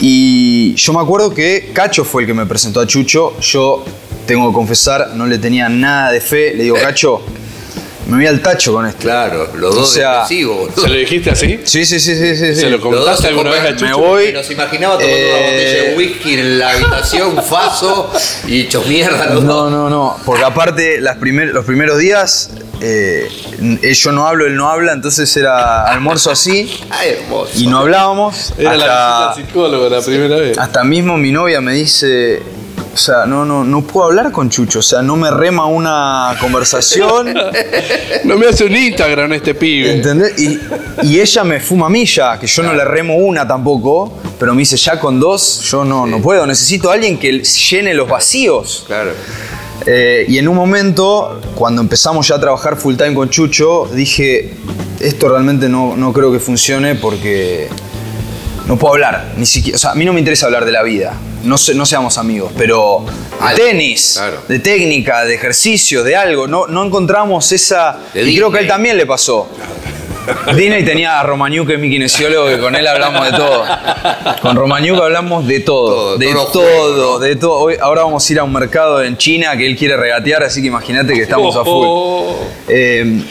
Y yo me acuerdo que Cacho fue el que me presentó a Chucho. Yo tengo que confesar, no le tenía nada de fe. Le digo, Cacho, me voy al tacho con esto. Claro, los O dos sea, depresivos, boludo. ¿Se lo dijiste así? Sí, sí, sí, sí, sí. sí. ¿Se lo contaste alguna vez a Chucho? Me voy. Me los imaginaba tomando una Eh, botella de whisky en la habitación, faso y hechos mierda los No, dos. no, no. Porque aparte, las primer- los primeros días, eh, yo no hablo, él no habla, entonces era almuerzo así Ay, hermoso. y no hablábamos. Era la visita hasta, al psicólogo la primera vez. hasta mismo mi novia me dice. O sea, no, no, no puedo hablar con Chucho, o sea, no me rema una conversación. No me hace un Instagram este pibe. ¿Entendés? Y, y ella me fuma a mí ya, que yo no le remo una tampoco, pero me dice ya con dos, yo no, no puedo, necesito a alguien que llene los vacíos. Claro. Eh, y en un momento, cuando empezamos ya a trabajar full time con Chucho, dije, esto realmente no, no creo que funcione porque no puedo hablar, ni siquiera, o sea, a mí no me interesa hablar de la vida, no, se- no seamos amigos, pero de tenis, claro. de técnica, de ejercicio, de algo, no, no encontramos esa... De y creo que a él también le pasó. Disney tenía a Romaniuk, que es mi kinesiólogo, que con él hablamos de todo. Con Romaniuk hablamos de todo, Todo, de todo, de todo. Hoy, ahora vamos a ir a un mercado en China que él quiere regatear, así que imagínate que estamos a full. Oh. Eh,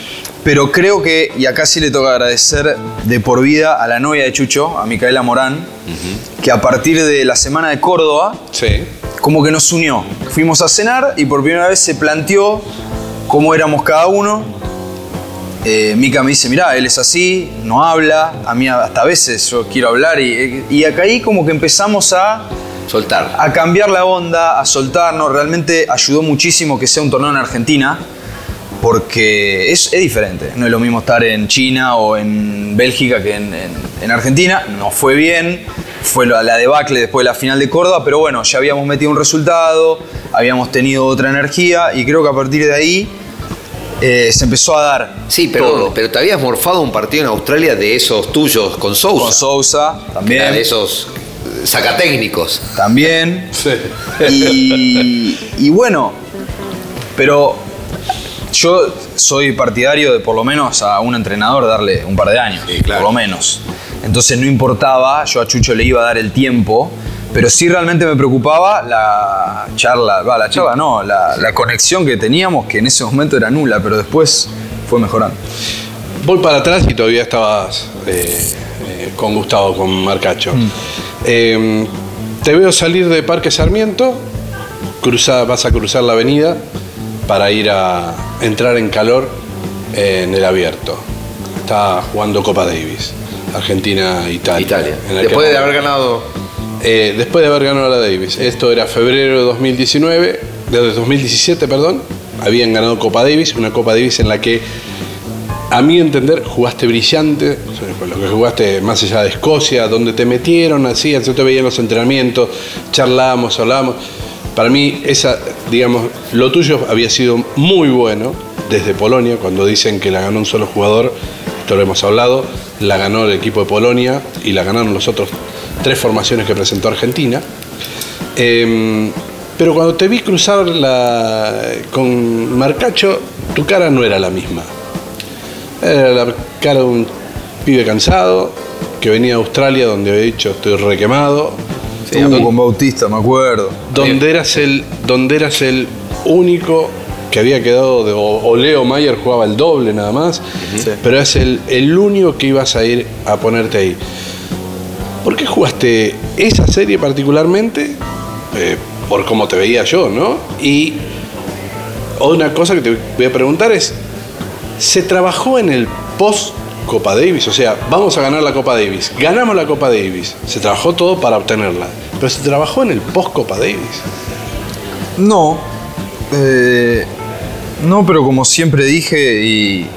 pero creo que, y acá sí le toca agradecer de por vida a la novia de Chucho, a Micaela Morán, que a partir de la semana de Córdoba, Sí. como que nos unió. Fuimos a cenar y por primera vez se planteó cómo éramos cada uno. Eh, Mica me dice, mirá, él es así, no habla, a mí hasta a veces yo quiero hablar y, y acá ahí como que empezamos a, Soltar. a cambiar la onda, a soltarnos, realmente ayudó muchísimo que sea un torneo en Argentina, porque es, es diferente, no es lo mismo estar en China o en Bélgica que en, en- en Argentina, nos fue bien, fue la, la debacle después de la final de Córdoba, pero bueno, ya habíamos metido un resultado, habíamos tenido otra energía y creo que a partir de ahí eh, se empezó a dar Sí, pero, todo. pero te habías morfado un partido en Australia de esos tuyos con Sousa. Con Sousa también. Era de esos eh, sacatécnicos. También. Sí. Y, y bueno, pero yo soy partidario de por lo menos a un entrenador darle un par de años, Sí, claro. por lo menos. Entonces no importaba, yo a Chucho le iba a dar el tiempo, pero sí realmente me preocupaba la charla, va, la charla no, la, la conexión que teníamos, que en ese momento era nula, pero después fue mejorando. Voy para atrás y todavía estabas eh, eh, con Gustavo, con Marcacho. Mm. Eh, te veo salir de Parque Sarmiento, cruza- vas a cruzar la avenida para ir a entrar en calor en el abierto. Está jugando Copa Davis, Argentina-Italia. Italia. Después de haber ganado. Eh, después de haber ganado la Davis. Esto era febrero de 2019, de 2017, perdón. Habían ganado Copa Davis, una Copa Davis en la que, a mi entender, jugaste brillante, con lo que jugaste más allá de Escocia, donde te metieron, así, yo te veía en los entrenamientos, charlábamos, hablábamos. Para mí, esa, digamos, lo tuyo había sido muy bueno desde Polonia, cuando dicen que la ganó un solo jugador, esto lo hemos hablado, la ganó el equipo de Polonia y la ganaron los otros tres formaciones que presentó Argentina. Eh, pero cuando te vi cruzar con Marcacho, tu cara no era la misma. Era la cara de un pibe cansado que venía de Australia donde había dicho estoy requemado. Sí, con Bautista, me acuerdo. donde eras el, donde eras el único que había quedado, de, o, o Leo Mayer jugaba el doble nada más, pero es el, el único que ibas a ir a ponerte ahí. ¿Por qué jugaste esa serie particularmente? Eh, por cómo te veía yo, ¿no? Y una cosa que te voy a preguntar es, ¿se trabajó en el post Copa Davis? O sea, vamos a ganar la Copa Davis. Ganamos la Copa Davis. Se trabajó todo para obtenerla. Pero se trabajó en el post Copa Davis. No. eh, no, pero como siempre dije y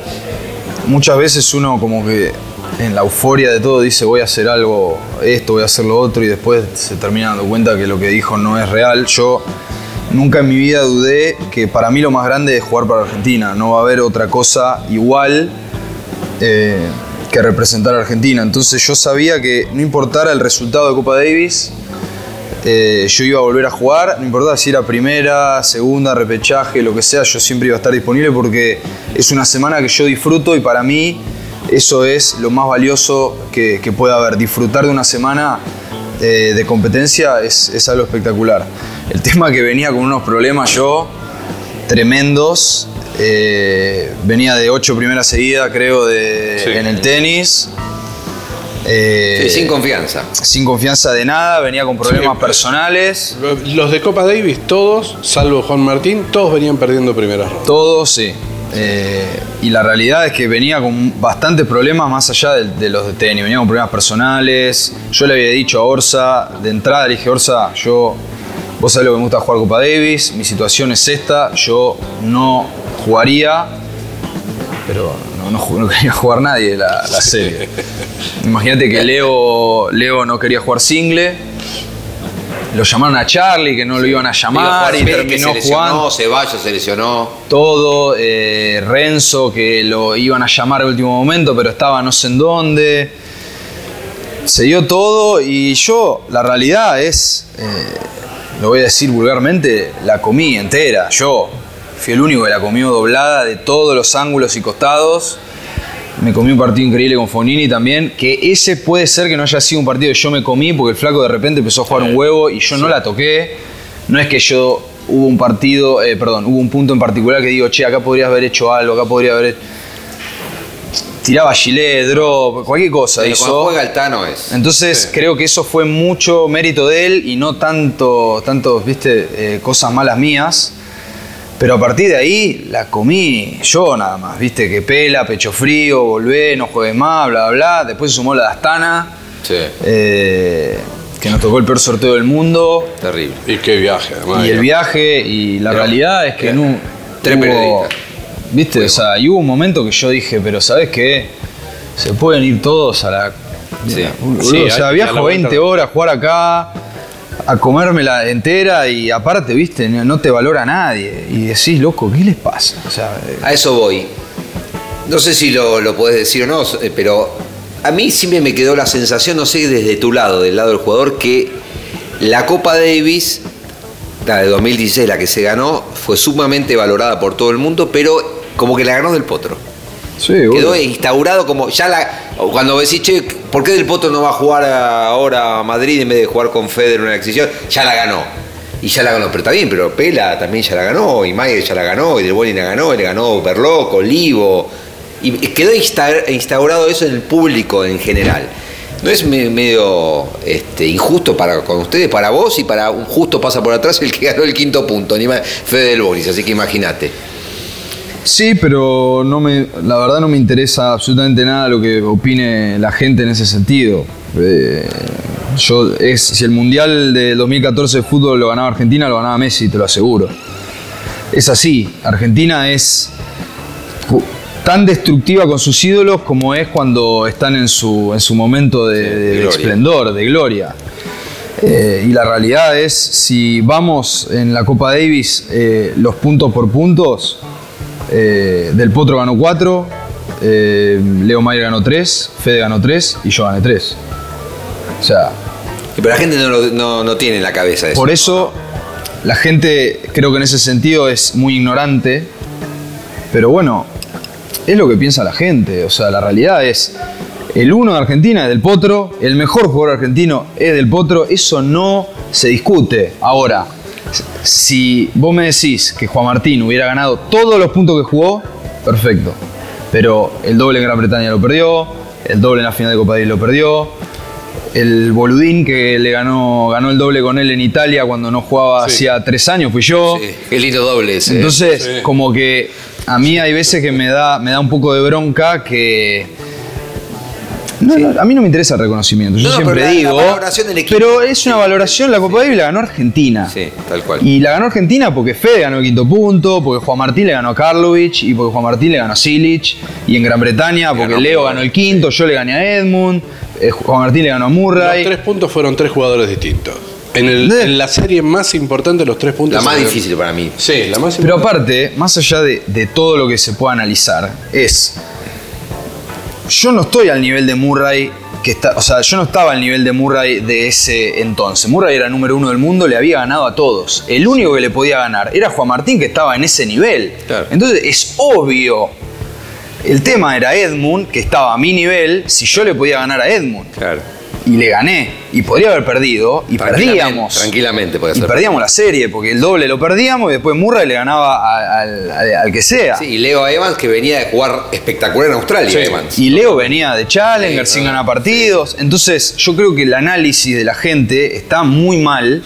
muchas veces uno como que en la euforia de todo dice voy a hacer algo, esto, voy a hacer lo otro y después se termina dando cuenta que lo que dijo no es real. Yo nunca en mi vida dudé que para mí lo más grande es jugar para Argentina. No va a haber otra cosa igual eh, que representar a Argentina. Entonces yo sabía que no importara el resultado de Copa Davis, eh, yo iba a volver a jugar, no importaba si era primera, segunda, repechaje, lo que sea, yo siempre iba a estar disponible porque es una semana que yo disfruto y para mí eso es lo más valioso que, que pueda haber. Disfrutar de una semana eh, de competencia es, es algo espectacular. El tema que venía con unos problemas yo tremendos, eh, venía de ocho primeras seguidas creo de, Sí. en el tenis. Eh, Sí, sin confianza. sin confianza de nada, venía con problemas Sí. personales. Los de Copa Davis, todos, salvo Juan Martín, todos venían perdiendo primeras rondas. Todos, sí. Eh, y la realidad es que venía con bastantes problemas más allá de, de los de tenis. Venía con problemas personales. Yo le había dicho a Orsa, de entrada le dije, Orsa, yo, vos sabés lo que me gusta jugar Copa Davis, mi situación es esta, yo no jugaría, pero no, no ju- no quería jugar nadie la, la serie. Imagínate que Leo, Leo no quería jugar single. Lo llamaron a Charlie, que no lo iban a llamar y Digo, Pérez, que terminó se jugando Ceballos se lesionó. todo, eh, Renzo que lo iban a llamar al último momento, pero estaba no sé en dónde. Se dio todo y yo, la realidad es, eh, lo voy a decir vulgarmente, la comí entera. Yo fui el único que la comió doblada de todos los ángulos y costados. Me comí un partido increíble con Fonini también, que ese puede ser que no haya sido un partido que yo me comí porque el flaco de repente empezó a jugar un huevo y yo no la toqué. No es que yo hubo un partido, eh, perdón, hubo un punto en particular que digo, che, acá podrías haber hecho algo, acá podría haber... Tiraba gilet, drop, cualquier cosa Pero hizo. Juega el Tano es. Entonces creo que eso fue mucho mérito de él y no tanto, tanto viste, eh, cosas malas mías. Pero a partir de ahí la comí yo nada más, viste, que pela, pecho frío, volvé, no juegues más, bla, bla, bla. Después se sumó la de Astana, Sí, eh, que nos tocó el peor sorteo del mundo. terrible. Y qué viaje, además. Y el viaje, y la Pero, realidad es que bien. no. Tres hubo- periodistas. Viste, o sea, y hubo un momento que yo dije, pero ¿sabes qué? Se pueden ir todos a la. Sí. Boludo, Sí, o sea, viajo la vuelta. 20 horas a jugar acá, a comérmela entera y aparte, viste, no te valora nadie. Y decís, loco, ¿qué les pasa? O sea, eh, A eso voy. No sé si lo, lo podés decir o no, eh, pero a mí siempre me quedó la sensación, no sé, desde tu lado, del lado del jugador, que la Copa Davis, la de 2016, la que se ganó, fue sumamente valorada por todo el mundo, pero como que la ganó del Potro. sí, Quedó instaurado como ya la cuando decís, che, ¿por qué Del Potro no va a jugar ahora a Madrid en vez de jugar con Federer una exhibición? Ya la ganó. Y ya la ganó, pero está bien, pero Pela también ya la ganó, y Mayer ya la ganó, y Del Boni la ganó, y le ganó Berloc, Olivo. Y quedó insta- instaurado eso en el público en general. ¿No es me- medio este, injusto para con ustedes, para vos y para un justo pasa por atrás el que ganó el quinto punto, Fede Del Bonis, así que imagínate. Sí, pero no me, la verdad no me interesa absolutamente nada lo que opine la gente en ese sentido. Eh, yo es, si el Mundial de 2014 de fútbol lo ganaba Argentina, lo ganaba Messi, te lo aseguro. Es así, Argentina es tan destructiva con sus ídolos como es cuando están en su, en su momento de, esplendor, de gloria. Eh, y la realidad es, si vamos en la Copa Davis eh, los puntos por puntos, eh, Del Potro ganó 4, Leo Mayer ganó 3, Fede ganó 3 y yo gané 3. O sea, Pero la gente no, lo- no, no tiene en la cabeza eso. por eso la gente creo que en ese sentido es muy ignorante, pero bueno, es lo que piensa la gente. O sea, la realidad es, el uno de Argentina es Del Potro, el mejor jugador argentino es Del Potro, eso no se discute. Ahora, si vos me decís que Juan Martín hubiera ganado todos los puntos que jugó, perfecto. Pero el doble en Gran Bretaña lo perdió, el doble en la final de Copa Davis lo perdió, el boludín que le ganó, ganó el doble con él en Italia cuando no jugaba hacía tres años fui yo. Sí, qué lindo doble ese. Entonces, como que a mí hay veces que me da, me da un poco de bronca que. No, no, a mí no me interesa el reconocimiento, yo No, siempre pero la- la digo. valoración del equipo. pero es una valoración, la Copa Davis la ganó Argentina. Sí, tal cual. Y la ganó Argentina porque Fede ganó el quinto punto, porque Juan Martín le ganó a Karlovic y porque Juan Martín le ganó a Silic. Y en Gran Bretaña porque ganó Leo ganó el quinto, yo le gané a Edmund, eh, Juan Martín le ganó a Los Murray. tres puntos fueron tres jugadores distintos. En, el- ¿De? en la serie más importante, los tres puntos. La más fueron- difícil para mí. Sí, la más Pero importante. aparte, más allá de, de todo lo que se pueda analizar, es. Yo no estoy al nivel de Murray. Que está, o sea, yo no estaba al nivel de Murray de ese entonces. Murray era número uno del mundo, le había ganado a todos. El único que le podía ganar era Juan Martín, que estaba en ese nivel. Claro. Entonces es obvio. El tema era Edmund, que estaba a mi nivel, si yo le podía ganar a Edmund. Claro. Y le gané. Y podría haber perdido. Y Tranquilamente, perdíamos. tranquilamente puede Y ser. perdíamos la serie, porque el doble lo perdíamos y después Murray le ganaba al, al- al que sea. Sí, y Leo Evans que venía de jugar espectacular en Australia, Sí. Evans. Y Leo venía de Challenger Sí, sin no, ganar partidos. Entonces, yo creo que el análisis de la gente está muy mal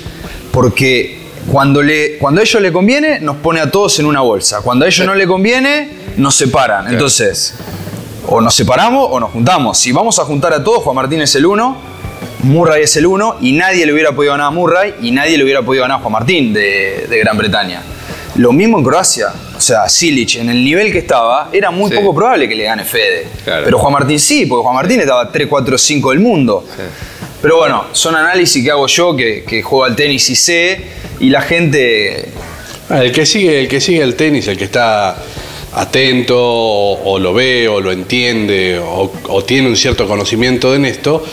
porque cuando, le, cuando a ellos le conviene, nos pone a todos en una bolsa. Cuando a ellos no le conviene, nos separan. Entonces, o nos separamos o nos juntamos. Si vamos a juntar a todos, Juan Martín es el uno, Murray es el uno y nadie le hubiera podido ganar a Murray y nadie le hubiera podido ganar a Juan Martín de, de Gran Bretaña. Lo mismo en Croacia. O sea, Silic, en el nivel que estaba, era muy Sí. poco probable que le gane Fede. Claro. Pero Juan Martín sí, porque Juan Martín estaba 3, 4, 5 del mundo. Pero bueno, son análisis que hago yo, que, que juego al tenis y sé, y la gente... Ah, el que sigue, el que sigue el tenis, el que está atento, o, o lo ve, o lo entiende, o, o tiene un cierto conocimiento en esto,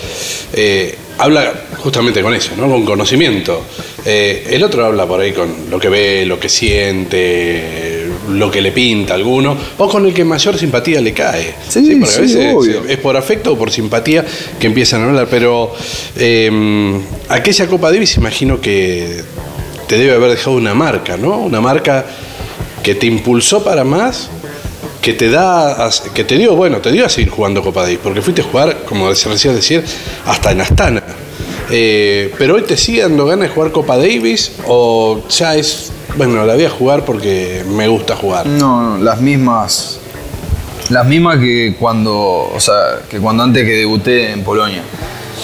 eh, habla justamente con eso, ¿no? Con conocimiento. Eh, el otro habla por ahí con lo que ve, lo que siente, lo que le pinta a alguno, o con el que mayor simpatía le cae. Sí, porque a sí, veces obvio. es por afecto o por simpatía que empiezan a hablar. Pero eh, aquella Copa Davis imagino que te debe haber dejado una marca, ¿no? Una marca que te impulsó para más, que te da, que te dio, bueno, te dio a seguir jugando Copa Davis, porque fuiste a jugar, como se decía decir, hasta en Astana. Eh, pero hoy te sigue dando ganas de jugar Copa Davis o ya es, bueno, la voy a jugar porque me gusta jugar. No, no, las mismas... Las mismas que cuando, o sea, que cuando antes que debuté en Polonia.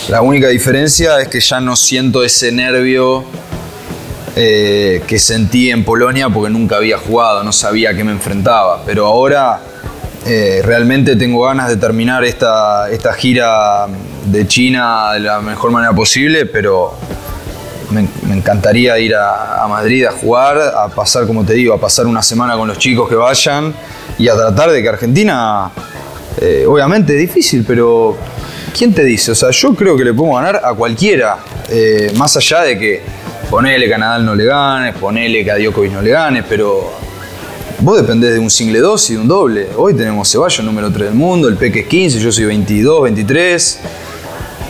La única diferencia es que ya no siento ese nervio eh, que sentí en Polonia porque nunca había jugado, no sabía a qué me enfrentaba. Pero ahora eh, realmente tengo ganas de terminar esta, esta gira de China de la mejor manera posible, pero me, encantaría ir a, Madrid a jugar, a pasar, como te digo, a pasar una semana con los chicos que vayan y a tratar de que Argentina, eh, obviamente es difícil, pero ¿quién te dice? O sea, yo creo que le podemos ganar a cualquiera, más allá de que ponele que a Nadal no le ganes, ponele que a Djokovic no le ganes, pero vos dependés de un single 2 y de un doble. Hoy tenemos Ceballos número 3 del mundo, el Peque es 15, yo soy 22, 23.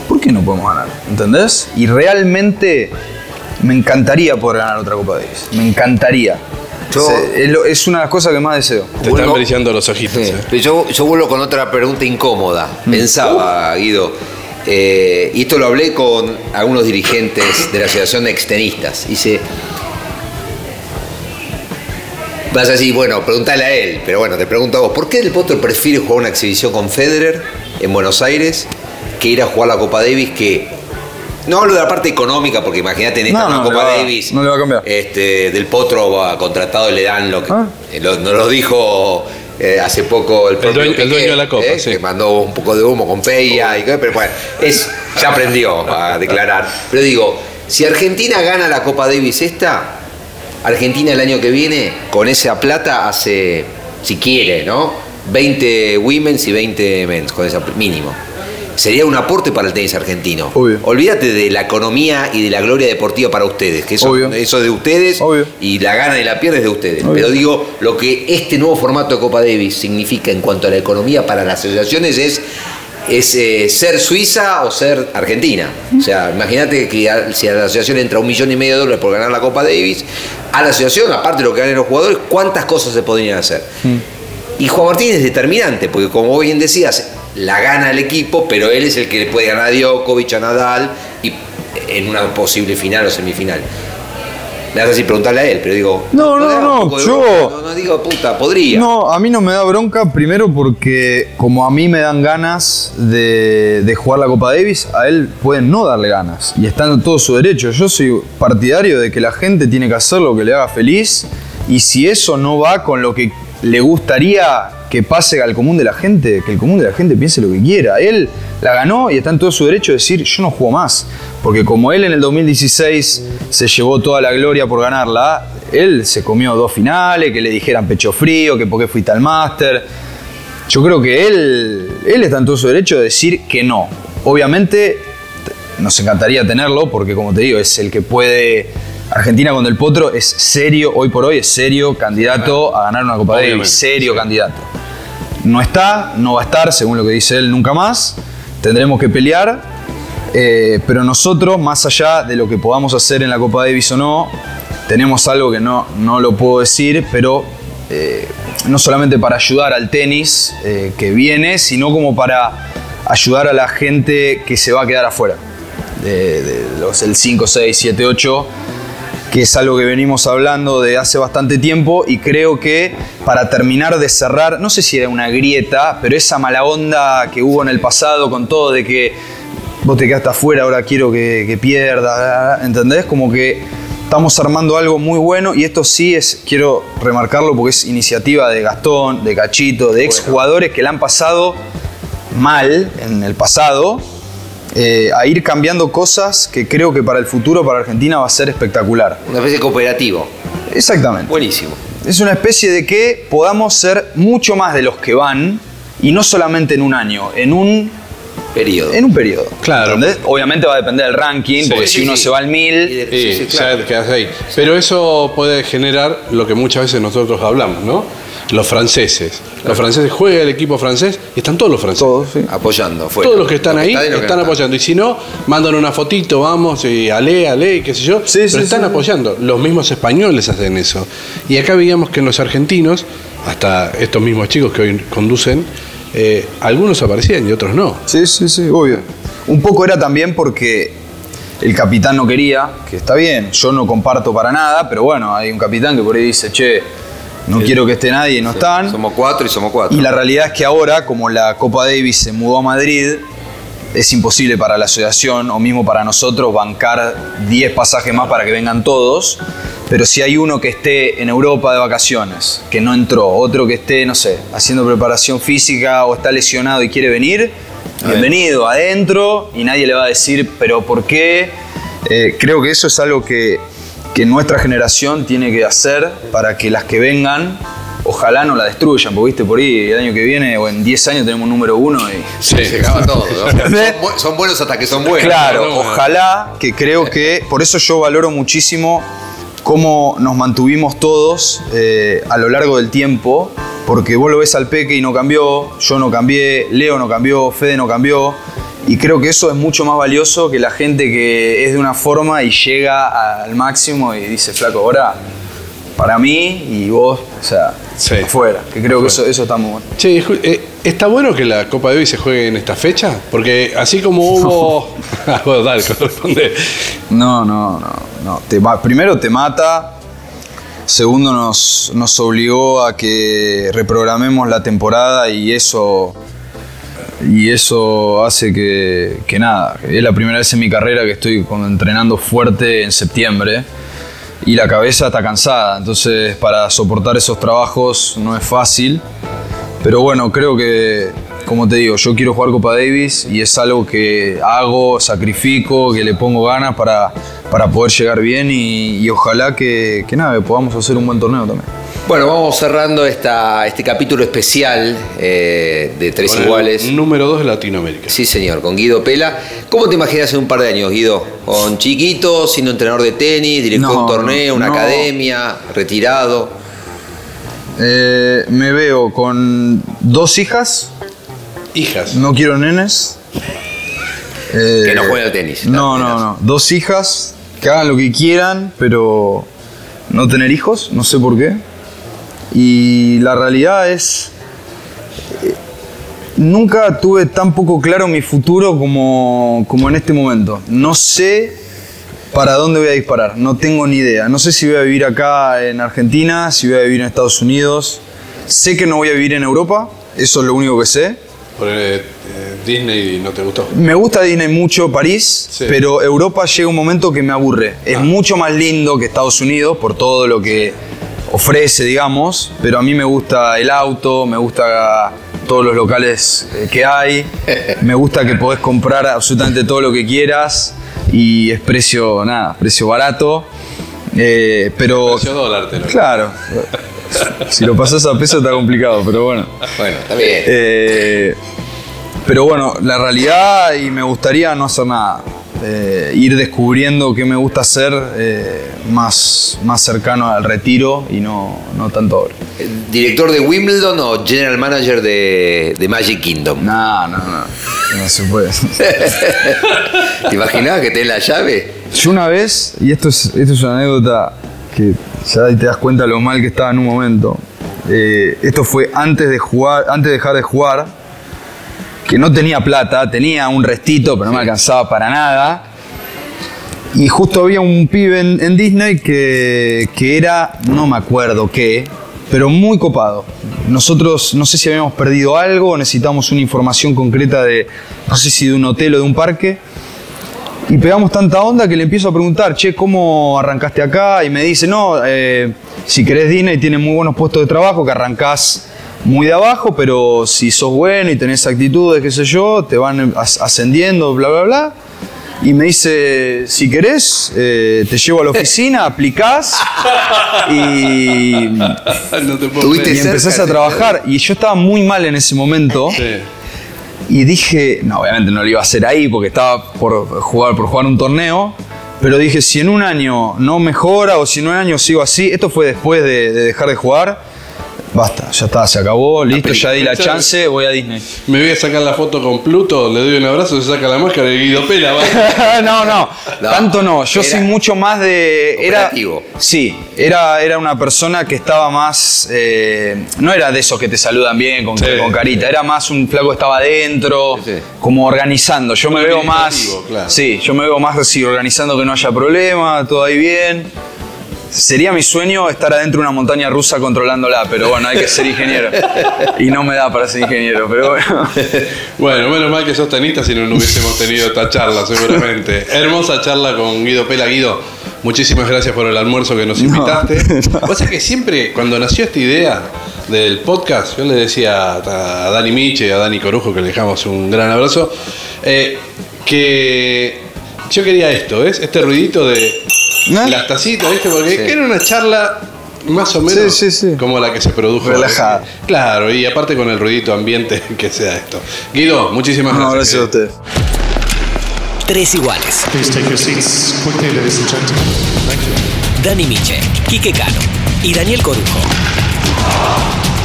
¿por qué no podemos ganar? ¿Entendés? Y realmente me encantaría poder ganar otra Copa Davis. Me encantaría. Yo- es, una de las cosas que más deseo. Te Vuelvo- están brillando los ojitos. Sí, eh. yo, yo vuelvo con otra pregunta incómoda. Pensaba, Guido, eh, y esto lo hablé con algunos dirigentes de la Asociación de Extenistas. Dice, vas a decir, bueno, pregúntale a él, pero bueno, te pregunto a vos, ¿por qué el Potro prefiere jugar una exhibición con Federer en Buenos Aires que ir a jugar la Copa Davis que... No hablo de la parte económica, porque imagínate en esta No, Copa va- Davis. no le va a cambiar. Este, del Potro va contratado y le dan lo que. Ah. eh, lo- nos lo dijo eh, hace poco el dueño- el dueño de la Copa, eh, sí. que mandó un poco de humo con Peña, y, pero bueno, es, ya aprendió a declarar. Pero digo, si Argentina gana la Copa Davis esta, Argentina el año que viene, con esa plata, hace, si quiere, ¿no? 20 women's y 20 men's, con esa mínimo. Sería un aporte para el tenis argentino. Obvio. Olvídate de la economía y de la gloria deportiva para ustedes, que eso, Obvio. eso es de ustedes Obvio. y la gana y la pierde es de ustedes. Obvio. Pero digo, lo que este nuevo formato de Copa Davis significa en cuanto a la economía para las asociaciones es es eh, ser Suiza o ser Argentina. O sea, imagínate que a- si a la asociación entra un millón y medio de dólares por ganar la Copa Davis, a la asociación, aparte de lo que ganan los jugadores, ¿cuántas cosas se podrían hacer? Y Juan Martín es determinante, porque como bien decías, la gana el equipo, pero él es el que le puede ganar a Djokovic, a Nadal, y en una posible final o semifinal. Me vas a decir preguntarle a él, pero digo. No, no, no, de yo- No, no digo, puta, podría. No, a mí no me da bronca, primero porque como a mí me dan ganas de, de jugar la Copa Davis, a él pueden no darle ganas. Y está en todo su derecho. Yo soy partidario de que la gente tiene que hacer lo que le haga feliz. Y si eso no va con lo que le gustaría que pase al común de la gente, que el común de la gente piense lo que quiera. Él la ganó y está en todo su derecho de decir, yo no juego más. Porque como él en el 2016 se llevó toda la gloria por ganarla, él se comió dos finales, que le dijeran pecho frío, que por qué fuiste al máster. Yo creo que él, él está en todo su derecho de decir que no. Obviamente nos encantaría tenerlo porque como te digo, es el que puede... Argentina con Del Potro es serio, hoy por hoy es serio candidato a ganar una Copa Davis, serio candidato. No está, no va a estar, según lo que dice él, nunca más. Tendremos que pelear. eh, pero nosotros, más allá de lo que podamos hacer en la Copa Davis o no, tenemos algo que no, no lo puedo decir, pero eh, no solamente para ayudar al tenis eh, que viene, sino como para ayudar a la gente que se va a quedar afuera. De, de los el 5, 6, 7, 8 que es algo que venimos hablando de hace bastante tiempo y creo que para terminar de cerrar, no sé si era una grieta, pero esa mala onda que hubo en el pasado con todo de que vos te quedaste afuera, ahora quiero que, que pierda, ¿entendés? Como que estamos armando algo muy bueno y esto sí es, quiero remarcarlo porque es iniciativa de Gastón, de Cachito, de exjugadores que la han pasado mal en el pasado eh, a ir cambiando cosas que creo que para el futuro, para Argentina, va a ser espectacular. Una especie de cooperativo. Exactamente. Buenísimo. Es una especie de que podamos ser mucho más de los que van y no solamente en un año, en un, Periodo. en un periodo. Claro. ¿Entendés? Obviamente va a depender del ranking, Sí, porque sí, si uno sí. se va al mil, Sí, Sí, sí, ya claro. te quedas ahí. Pero eso puede generar lo que muchas veces nosotros hablamos, ¿no? Los franceses. Los franceses juega el equipo francés y están todos los franceses. todos, sí. Apoyando. fuera. Todos los que están Los ahí que están apoyando. Y si no, mandan una fotito, vamos, y ale, ale, qué sé yo. Sí, pero sí, están apoyando. Los mismos españoles hacen eso. Y acá veíamos que en los argentinos, hasta estos mismos chicos que hoy conducen, eh, algunos aparecían y otros no. Sí, sí, sí, obvio. Un poco era también porque el capitán no quería, que está bien, yo no comparto para nada, pero bueno, hay un capitán que por ahí dice, che, no quiero que esté nadie no están. Somos cuatro y somos cuatro. Y la realidad es que ahora, como la Copa Davis se mudó a Madrid, es imposible para la asociación o mismo para nosotros bancar 10 pasajes más para que vengan todos. Pero si hay uno que esté en Europa de vacaciones, que no entró, otro que esté, no sé, haciendo preparación física o está lesionado y quiere venir, bienvenido adentro y nadie le va a decir, pero ¿por qué? Eh, creo que eso es algo que, que nuestra generación tiene que hacer para que las que vengan ojalá no la destruyan, porque viste por ahí el año que viene o en 10 años tenemos un número uno y... Sí, se acaba todo. ¿no? son, buenos hasta que son buenos. Claro, no. ojalá que creo que, por eso yo valoro muchísimo cómo nos mantuvimos todos eh, a lo largo del tiempo, porque vos lo ves al Peque y no cambió, yo no cambié, Leo no cambió, Fede no cambió, y creo que eso es mucho más valioso que la gente que es de una forma y llega al máximo y dice, flaco, ahora para mí y vos, o sea, Sí. afuera, que creo que eso, eso está muy bueno. Che, eh, ¿está bueno que la Copa de hoy se juegue en esta fecha? Porque así como hubo... Bueno, dale, corresponde. No, no, no. no. Te primero te mata. Segundo nos, nos obligó a que reprogramemos la temporada y eso. Y eso hace que, nada. Es la primera vez en mi carrera que estoy entrenando fuerte en septiembre. Y la cabeza está cansada. Entonces para soportar esos trabajos no es fácil. Pero bueno, creo que, como te digo, yo quiero jugar Copa Davis y es algo que hago, sacrifico, que le pongo ganas para, para poder llegar bien y, y ojalá que, que nada, que podamos hacer un buen torneo también. Bueno, vamos cerrando esta, este capítulo especial eh, de Tres Con el Iguales. Número 2 de Latinoamérica. Sí, señor, con Guido Pela. ¿Cómo te imaginas en un par de años, Guido? ¿Con chiquito, siendo entrenador de tenis, director de No, un torneo, una no. academia, retirado? Eh, me veo con dos hijas Hijas. No quiero nenes. Eh, Que no jueguen al tenis. No, no, nenas. no. Dos hijas que hagan lo que quieran, pero no tener hijos, no sé por qué. Y la realidad es. eh, Nunca tuve tan poco claro mi futuro como, como en este momento. No sé para dónde voy a disparar, no tengo ni idea. No sé si voy a vivir acá en Argentina, si voy a vivir en Estados Unidos. Sé que no voy a vivir en Europa, eso es lo único que sé. Por eh, eh, Disney no te gustó. Me gusta Disney mucho, París, Sí. pero Europa llega un momento que me aburre. Es mucho más lindo que Estados Unidos por todo lo que ofrece, digamos, pero a mí me gusta el auto, me gusta todos los locales eh, que hay, me gusta que podés comprar absolutamente todo lo que quieras y es precio, nada, precio barato. Eh, pero Precio dólar, te lo- claro, si lo pasas a peso está complicado, pero bueno. Bueno, está bien. Eh, pero bueno, la realidad y me gustaría no hacer nada. Eh, ir descubriendo qué me gusta hacer eh, más, más cercano al retiro y no, no tanto ahora. ¿Director de Wimbledon o General Manager de, de Magic Kingdom? No, no, no. No se puede. ¿Te imaginabas que tenés la llave? Yo una vez, y esto es, esto es una anécdota que ya te das cuenta lo mal que estaba en un momento. Eh, esto fue antes de jugar, antes de dejar de jugar, que no tenía plata, tenía un restito, pero no me alcanzaba para nada. Y justo había un pibe en, en Disney que, que era, no me acuerdo qué, pero muy copado. Nosotros no sé si habíamos perdido algo necesitamos una información concreta de, no sé si de un hotel o de un parque. Y pegamos tanta onda que le empiezo a preguntar, che, ¿cómo arrancaste acá? Y me dice, no, eh, si querés Disney tiene muy buenos puestos de trabajo, que arrancás muy de abajo, pero si sos bueno y tenés actitudes, qué sé yo, te van as- ascendiendo, bla, bla, bla. Y me dice, si querés, eh, te llevo a la oficina, aplicás y, no te puedo y empezás cerca, a sí, trabajar. Y yo estaba muy mal en ese momento. Sí. Y dije, no, obviamente no lo iba a hacer ahí porque estaba por jugar, por jugar un torneo. Pero dije, si en un año no mejora o si en un año sigo así, esto fue después de, de dejar de jugar. Basta, ya está, se acabó, listo, ya di la chance, voy a Disney. Me voy a sacar la foto con Pluto, le doy un abrazo, se saca la máscara y Guido Pela va. no, no, No, tanto no. Yo era soy mucho más de. Era, operativo. sí, era, era una persona que estaba más. eh, no era de esos que te saludan bien con, Sí. con carita, era más un flaco que estaba adentro, Sí, sí. como organizando. Yo me veo más. claro. Sí, yo me veo más así, organizando que no haya problema, todo ahí bien. Sería mi sueño estar adentro de una montaña rusa controlándola, pero bueno, hay que ser ingeniero. Y no me da para ser ingeniero, pero bueno. Bueno, menos mal que sos tenista, si no, no hubiésemos tenido esta charla, seguramente. Hermosa charla con Guido Pela. Guido, muchísimas gracias por el almuerzo que nos invitaste. Vos sabés que siempre, cuando nació esta idea del podcast, yo le decía a Dani Miche y a Dani Corujo, que le dejamos un gran abrazo, eh, que yo quería esto, ¿ves? Este ruidito de ¿Eh? las tacitas, ¿viste? Porque Sí. era una charla más o menos Sí, sí, sí. como la que se produjo. Relajada. Claro, y aparte con el ruidito ambiente que sea esto. Guido, muchísimas No, gracias. gracias a ustedes. Tres iguales. Please take your seats quickly, ladies and gentlemen. Thank you. Dani Miche, Quique Cano y Daniel Corujo.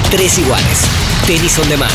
Tres iguales. Tenis on demand.